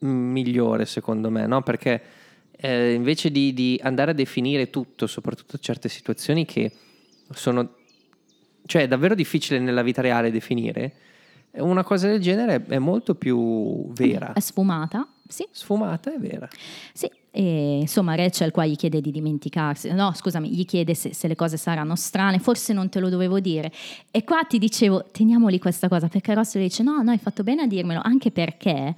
migliore secondo me, no? Perché eh, invece di, di andare a definire tutto, soprattutto certe situazioni che sono, cioè è davvero difficile nella vita reale definire, una cosa del genere è molto più vera, È sfumata, sì, sfumata e vera. sì. E insomma Rachel qua gli chiede di dimenticarsi, no scusami, gli chiede se, se le cose saranno strane, forse non te lo dovevo dire. E qua ti dicevo, teniamoli questa cosa, perché Ross le dice no, no, hai fatto bene a dirmelo, anche perché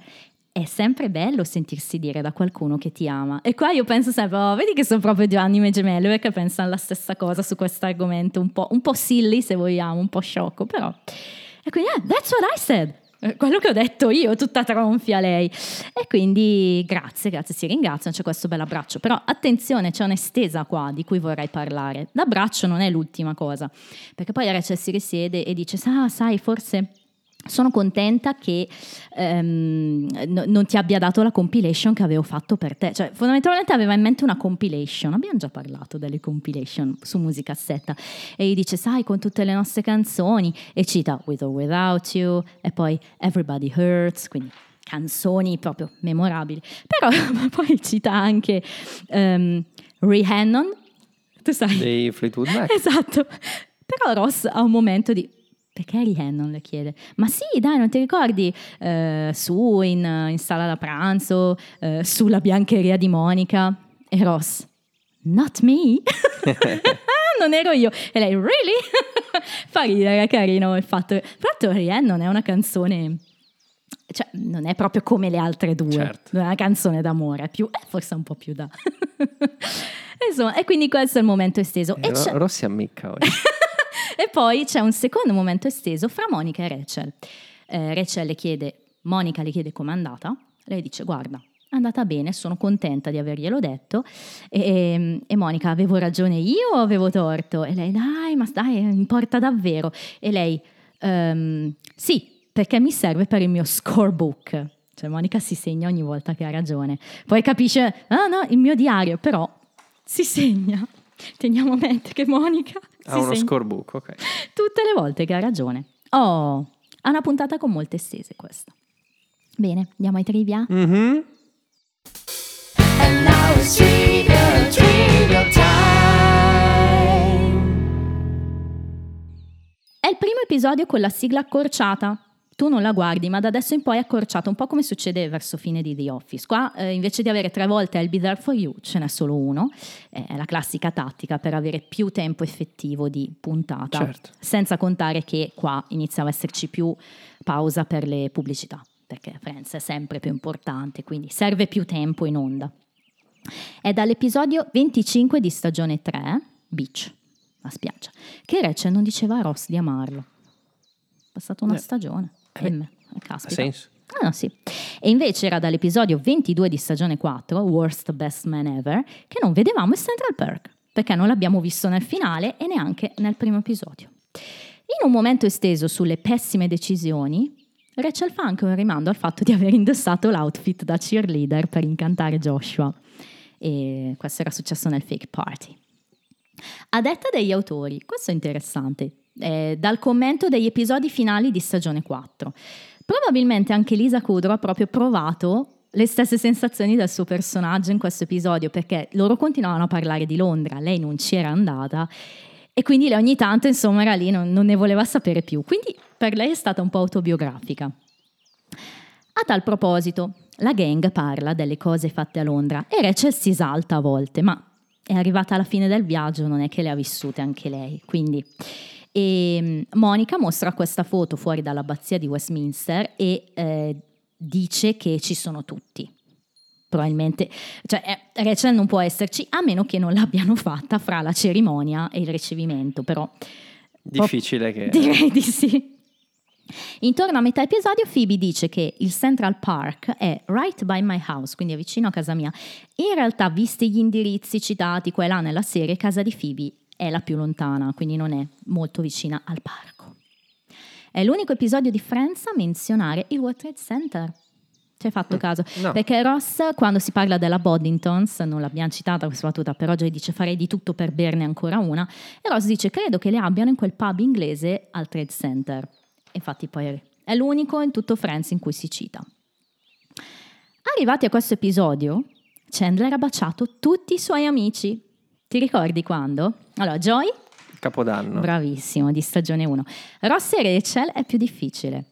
è sempre bello sentirsi dire da qualcuno che ti ama. E qua io penso sempre, oh, vedi che sono proprio due anime gemelle, perché pensano la stessa cosa su questo argomento, un po', un po' silly se vogliamo, un po' sciocco, però... E quindi, eh, that's what I said. Eh, Quello che ho detto io, tutta tronfia lei. E quindi grazie, grazie, si ringraziano, c'è questo bel abbraccio. Però attenzione, c'è un'estesa qua di cui vorrei parlare. L'abbraccio non è l'ultima cosa, perché poi Rachel si risiede e dice, ah, sai, forse... Sono contenta che ehm, no- non ti abbia dato la compilation che avevo fatto per te. Cioè, fondamentalmente aveva in mente una compilation. Abbiamo già parlato delle compilation su musicassetta. E gli dice, sai, con tutte le nostre canzoni. E cita With or Without You. E poi Everybody Hurts. Quindi canzoni proprio memorabili. Però [laughs] poi cita anche ehm, Rihannon. Tu sai. Dei Fleetwood Mac. Esatto. Però Ross ha un momento di... Perché Rihannon le chiede? Ma sì, dai, non ti ricordi? Eh, su in, in sala da pranzo, eh, sulla biancheria di Monica. E Ross, not me. [laughs] non ero io. E lei, really? [laughs] Fa ridere, è carino il fatto. Tra l'altro Rihannon è una canzone... Cioè, non è proprio come le altre due. Certo. Non è una canzone d'amore, è più... eh, forse un po' più da... [laughs] Insomma, e quindi questo è il momento esteso. Eh, E Rossi ammicca oggi. E poi c'è un secondo momento esteso fra Monica e Rachel. Eh, Rachel le chiede, Monica le chiede com'è andata. Lei dice: Guarda, è andata bene, sono contenta di averglielo detto. E, e Monica, avevo ragione io o avevo torto? E lei, dai, ma dai, importa davvero. E lei, "Ehm, sì, perché mi serve per il mio scorebook. Cioè, Monica si segna ogni volta che ha ragione. Poi capisce, ah no, il mio diario, però si segna. Teniamo a mente che Monica Ha si uno segna scorebook, ok. tutte le volte che ha ragione. Oh, ha una puntata con molte stese questa. Bene, andiamo ai trivia. Mhm. È il primo episodio con la sigla accorciata. Tu non la guardi, ma da adesso in poi è accorciata, un po' come succede verso fine di The Office. Qua eh, invece di avere tre volte I'll be there for you, ce n'è solo uno. È la classica tattica per avere più tempo effettivo di puntata, Certo. senza contare che qua iniziava a esserci più pausa per le pubblicità, perché Friends è sempre più importante, quindi serve più tempo in onda. È dall'episodio 25 di stagione 3, Beach, la spiaggia, che Rachel non diceva a Ross di amarlo. È passata una Eh. stagione. Eh, E Ha caspita. senso. Ah, sì. E invece era dall'episodio 22 di stagione 4, Worst Best Man Ever, che non vedevamo in Central Perk, perché non l'abbiamo visto nel finale e neanche nel primo episodio. In un momento esteso sulle pessime decisioni, Rachel fa anche un rimando al fatto di aver indossato l'outfit da cheerleader per incantare Joshua. E questo era successo nel fake party. A detta degli autori, questo è interessante, eh, dal commento degli episodi finali di stagione 4. Probabilmente anche Lisa Kudrow ha proprio provato le stesse sensazioni del suo personaggio in questo episodio, perché loro continuavano a parlare di Londra, lei non ci era andata e quindi lei ogni tanto insomma era lì, non, non ne voleva sapere più. Quindi per lei è stata un po' autobiografica. A tal proposito, la gang parla delle cose fatte a Londra e Rachel si esalta a volte, ma è arrivata alla fine del viaggio, non è che le ha vissute anche lei. Quindi e, Monica mostra questa foto fuori dall'abbazia di Westminster e eh, dice che ci sono tutti. Probabilmente, cioè eh, Rachel non può esserci a meno che non l'abbiano [laughs] fatta fra la cerimonia e il ricevimento, però Difficile che... Direi di sì. Intorno a metà episodio Phoebe dice che il Central Park è right by my house, quindi è vicino a casa mia. In realtà, visti gli indirizzi citati qua e là nella serie, casa di Phoebe è la più lontana, quindi non è molto vicina al parco. È l'unico episodio di Friends a menzionare il World Trade Center. Ci hai fatto caso? no. Perché Ross, quando si parla della Boddingtons, non l'abbiamo citata questa battuta, però Joy dice farei di tutto per berne ancora una, e Ross dice credo che le abbiano in quel pub inglese al Trade Center. Infatti poi è l'unico in tutto Friends in cui si cita. Arrivati a questo episodio, Chandler ha baciato tutti i suoi amici. Ti ricordi quando? Allora, Joy, Capodanno. bravissimo, di stagione 1. Ross e Rachel è più difficile,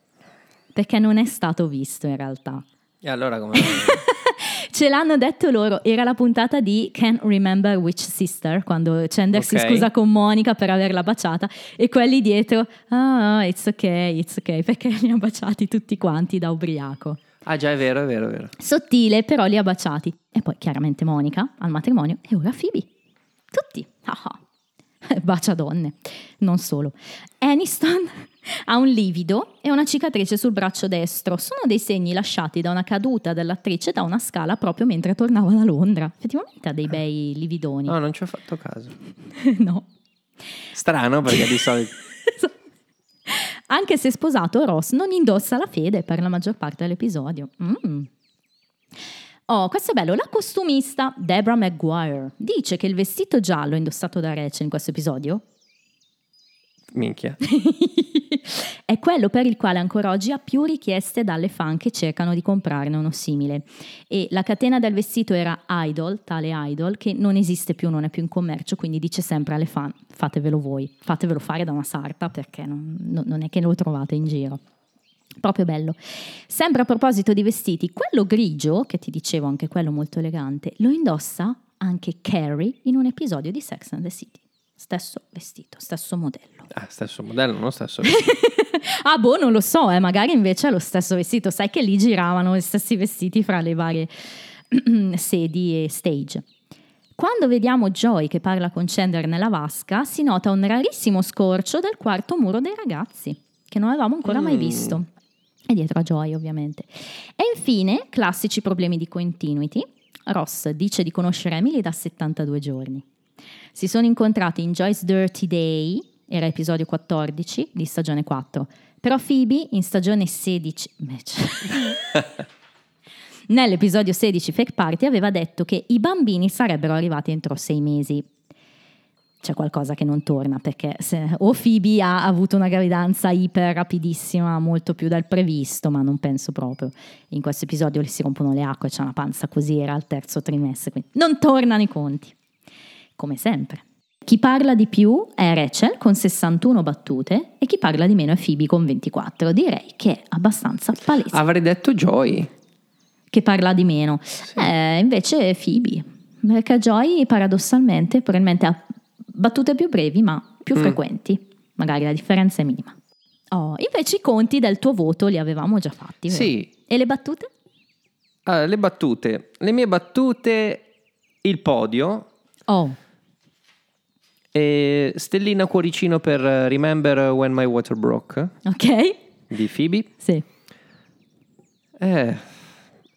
perché non è stato visto in realtà. E allora come... [laughs] Ce l'hanno detto loro, era la puntata di Can't Remember Which Sister, quando Chandler si Ok. scusa con Monica per averla baciata e quelli dietro, ah, it's ok, it's ok, perché li ha baciati tutti quanti da ubriaco. ah già, è vero, è vero, è vero. Sottile, però li ha baciati. E poi chiaramente Monica al matrimonio e ora Phoebe. Tutti. Ah ah. [laughs] Bacia donne, non solo. Aniston [laughs] ha un livido e una cicatrice sul braccio destro. Sono dei segni lasciati da una caduta dell'attrice da una scala proprio mentre tornava da Londra. Effettivamente ha dei bei lividoni. No, non ci ho fatto caso. [laughs] no. Strano perché di solito... Anche se sposato, Ross non indossa la fede per la maggior parte dell'episodio. Mm. Oh, questo è bello. La costumista Deborah Maguire dice che il vestito giallo indossato da Rachel in questo episodio Minchia. [laughs] è quello per il quale ancora oggi ha più richieste dalle fan che cercano di comprarne uno simile. E la catena del vestito era Idol, tale Idol, che non esiste più, non è più in commercio, quindi dice sempre alle fan fatevelo voi, fatevelo fare da una sarta perché non, non- non è che lo trovate in giro. Proprio bello. Sempre a proposito di vestiti, quello grigio, che ti dicevo anche quello molto elegante, lo indossa anche Carrie in un episodio di Sex and the City. Stesso vestito, stesso modello. Ah, stesso modello, non stesso... [laughs] ah, boh, non lo so, eh, magari invece è lo stesso vestito. Sai che lì giravano gli stessi vestiti fra le varie [clears throat] sedi e stage. Quando vediamo Joy che parla con Chandler nella vasca, si nota un rarissimo scorcio del quarto muro dei ragazzi, che non avevamo ancora mai Mm. visto. E dietro a Joy, ovviamente. E infine, classici problemi di continuity. Ross dice di conoscere Emily da 72 giorni. Si sono incontrati in Joy's Dirty Day, era episodio 14 di stagione 4, però Phoebe in stagione 16 invece. [laughs] Nell'episodio 16 Fake Party aveva detto che i bambini sarebbero arrivati entro sei mesi. C'è qualcosa che non torna perché se- o Phoebe ha avuto una gravidanza iper rapidissima, molto più del previsto, ma non penso proprio. In questo episodio gli si rompono le acque, c'è una panza così, era al terzo trimestre, quindi non tornano i conti come sempre. Chi parla di più è Rachel con 61 battute e chi parla di meno è Phoebe con 24. Direi che è abbastanza palese. Avrei detto Joy. Che parla di meno. Eh, invece Phoebe. Perché Joy paradossalmente probabilmente ha battute più brevi ma più Mm. frequenti. Magari la differenza è minima. Oh, invece i conti del tuo voto li avevamo già fatti. vero? Sì. E le battute? Allora, le battute. Le mie battute, il podio. Oh, E stellina cuoricino per Remember When My Water Broke ok. di Phoebe. Sì. Eh,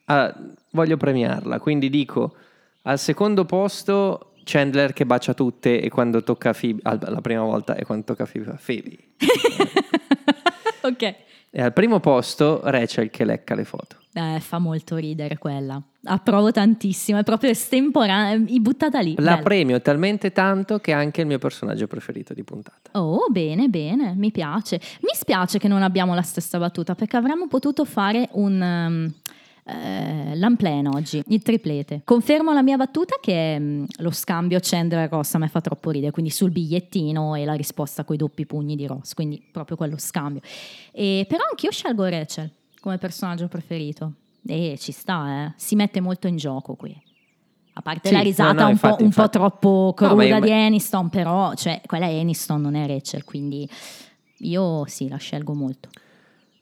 ah, voglio premiarla, quindi dico al secondo posto Chandler che bacia tutte e quando tocca Phoebe, al- la prima volta e quando tocca Phoebe, fa Phoebe. [laughs] ok. E al primo posto Rachel che lecca le foto. Eh, fa molto ridere quella. Approvo tantissimo, è proprio estemporanea, buttata lì. La Bella. premio talmente tanto che è anche il mio personaggio preferito di puntata. Oh, bene, bene, mi piace. Mi spiace che non abbiamo la stessa battuta perché avremmo potuto fare un um, eh, l'unplan oggi, il triplete. Confermo la mia battuta che mm, lo scambio Chandler Ross a me fa troppo ridere, quindi sul bigliettino e la risposta con i doppi pugni di Ross, quindi proprio quello scambio. E, però anch'io scelgo Rachel come personaggio preferito. E ci sta, eh. si mette molto in gioco qui. A parte Sì, la risata no, no, un, infatti, po', un po' troppo No, cruda io- di Aniston, però cioè, quella è Aniston, non è Rachel, quindi io sì, la scelgo molto.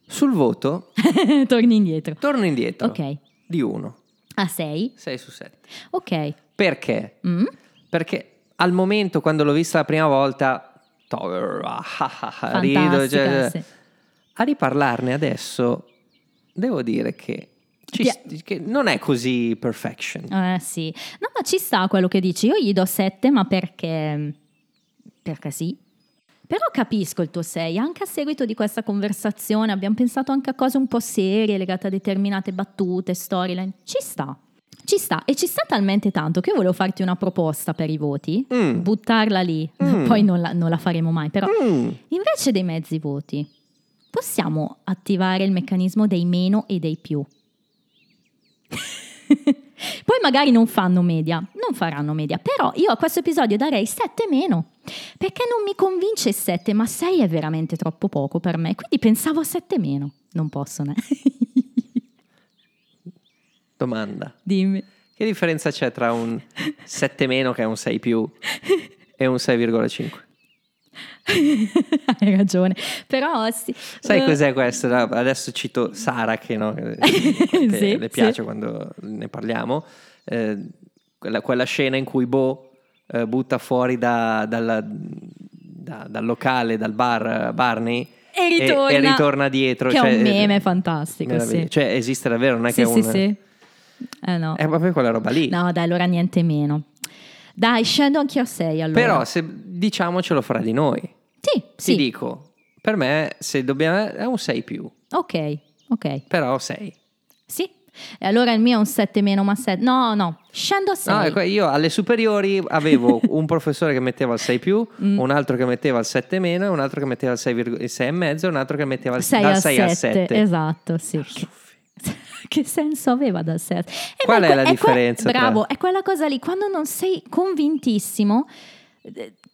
Sul voto [laughs] Torni indietro. torno indietro Ok. di 1, A 6? 6 su 7. Ok. Perché? Mm? Perché al momento quando l'ho vista la prima volta, to- ah, ah, ah, rido, Fantastica, cioè, sì. a riparlarne adesso devo dire che, ci- che non è così perfection. Eh sì. No, ma ci sta quello che dici. Io gli do 7, ma perché... Perché sì. Però capisco il tuo 6, anche a seguito di questa conversazione abbiamo pensato anche a cose un po' serie legate a determinate battute, storyline. Ci sta. Ci sta e ci sta talmente tanto che io volevo farti una proposta per i voti, Mm. buttarla lì, poi non la, non la faremo mai, però Mm. invece dei mezzi voti possiamo attivare il meccanismo dei meno e dei più. [laughs] Poi magari non fanno media, non faranno media, però io a questo episodio darei 7 meno, perché non mi convince 7, ma 6 è veramente troppo poco per me, quindi pensavo a 7 meno. Non posso, né? [laughs] Domanda. Dimmi. Che differenza c'è tra un 7 meno che è un 6 più e un 6,5? [laughs] Hai ragione, però sì. Sai Eh, cos'è questo? Adesso cito Sara che, no, che [laughs] Sì, le piace sì. quando ne parliamo. Eh, quella, quella scena in cui Bo eh, butta fuori da- dalla- da- dal locale, dal bar eh, Barney E ritorna, e ritorna dietro. Che cioè, è un eh, meme fantastico, meraviglia. sì. Cioè esiste davvero, non è Sì, che è sì, un... sì. Eh no. È proprio quella roba lì. No, dai, allora niente meno. Dai, scendo anch'io a 6 allora. Però se diciamocelo fra di noi, Sì, ti sì. dico, per me se dobbiamo è un 6 più, Ok, ok. però 6. Sì. E allora il mio è un 7 meno, ma 7. No, no, scendo a 6. No, ecco, io alle superiori avevo [laughs] un professore che metteva il 6 più, Mm. un altro che metteva il 7 meno, e un altro che metteva il 6, il 6 e mezzo, e un altro che metteva il 6 dal a 6 al 7. 7. Esatto, sì. Che, [laughs] che senso aveva dal 6 al 7? Qual è la differenza tra- bravo, è quella cosa lì, quando non sei convintissimo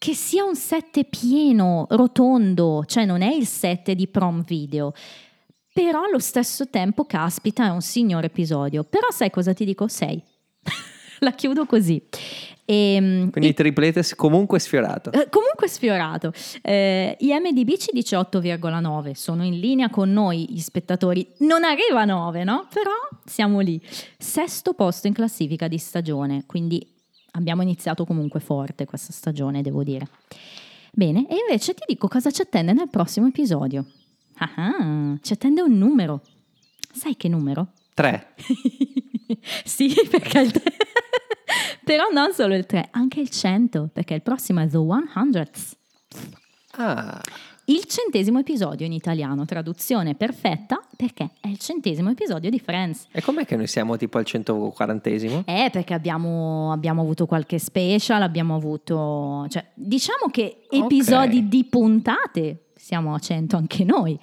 che sia un 7 pieno, rotondo, cioè non è il 7 di prom video. Però allo stesso tempo, caspita, è un signor episodio. Però sai cosa ti dico? 6. [laughs] La chiudo così. Ehm, Quindi i- il triplete comunque sfiorato. eh, Comunque sfiorato. Eh, IMDB ci dice 8,9, sono in linea con noi gli spettatori. Non arriva a 9, no? Però siamo lì. Sesto posto in classifica di stagione, quindi abbiamo iniziato comunque forte questa stagione, devo dire. Bene, e invece ti dico cosa ci attende nel prossimo episodio. Ah, ah, ci attende un numero. Sai che numero? 3. [laughs] sì, perché il tre- [laughs] Però non solo il 3, anche il 100, perché il prossimo è The 100th. Ah, Il centesimo episodio in italiano, traduzione perfetta, perché è il centesimo episodio di Friends. e com'è che noi siamo tipo al 140esimo? Eh, perché abbiamo, abbiamo avuto qualche special, abbiamo avuto... Cioè, diciamo che episodi Ok. di puntate siamo a 100 anche noi.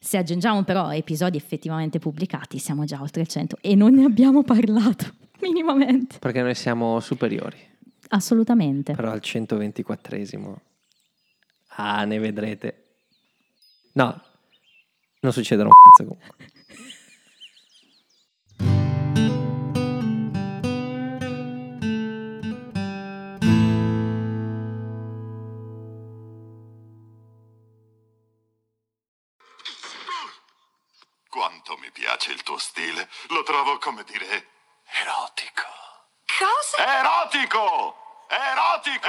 Se aggiungiamo però episodi effettivamente pubblicati, siamo già oltre il 100 e non ne abbiamo parlato [laughs] minimamente. Perché noi siamo superiori. Assolutamente. Però al 124esimo. Ah, ne vedrete. No, non succederà un cazzo comunque. Quanto mi piace il tuo stile. Lo trovo, come dire, erotico. Cosa? Erotico! Erotico!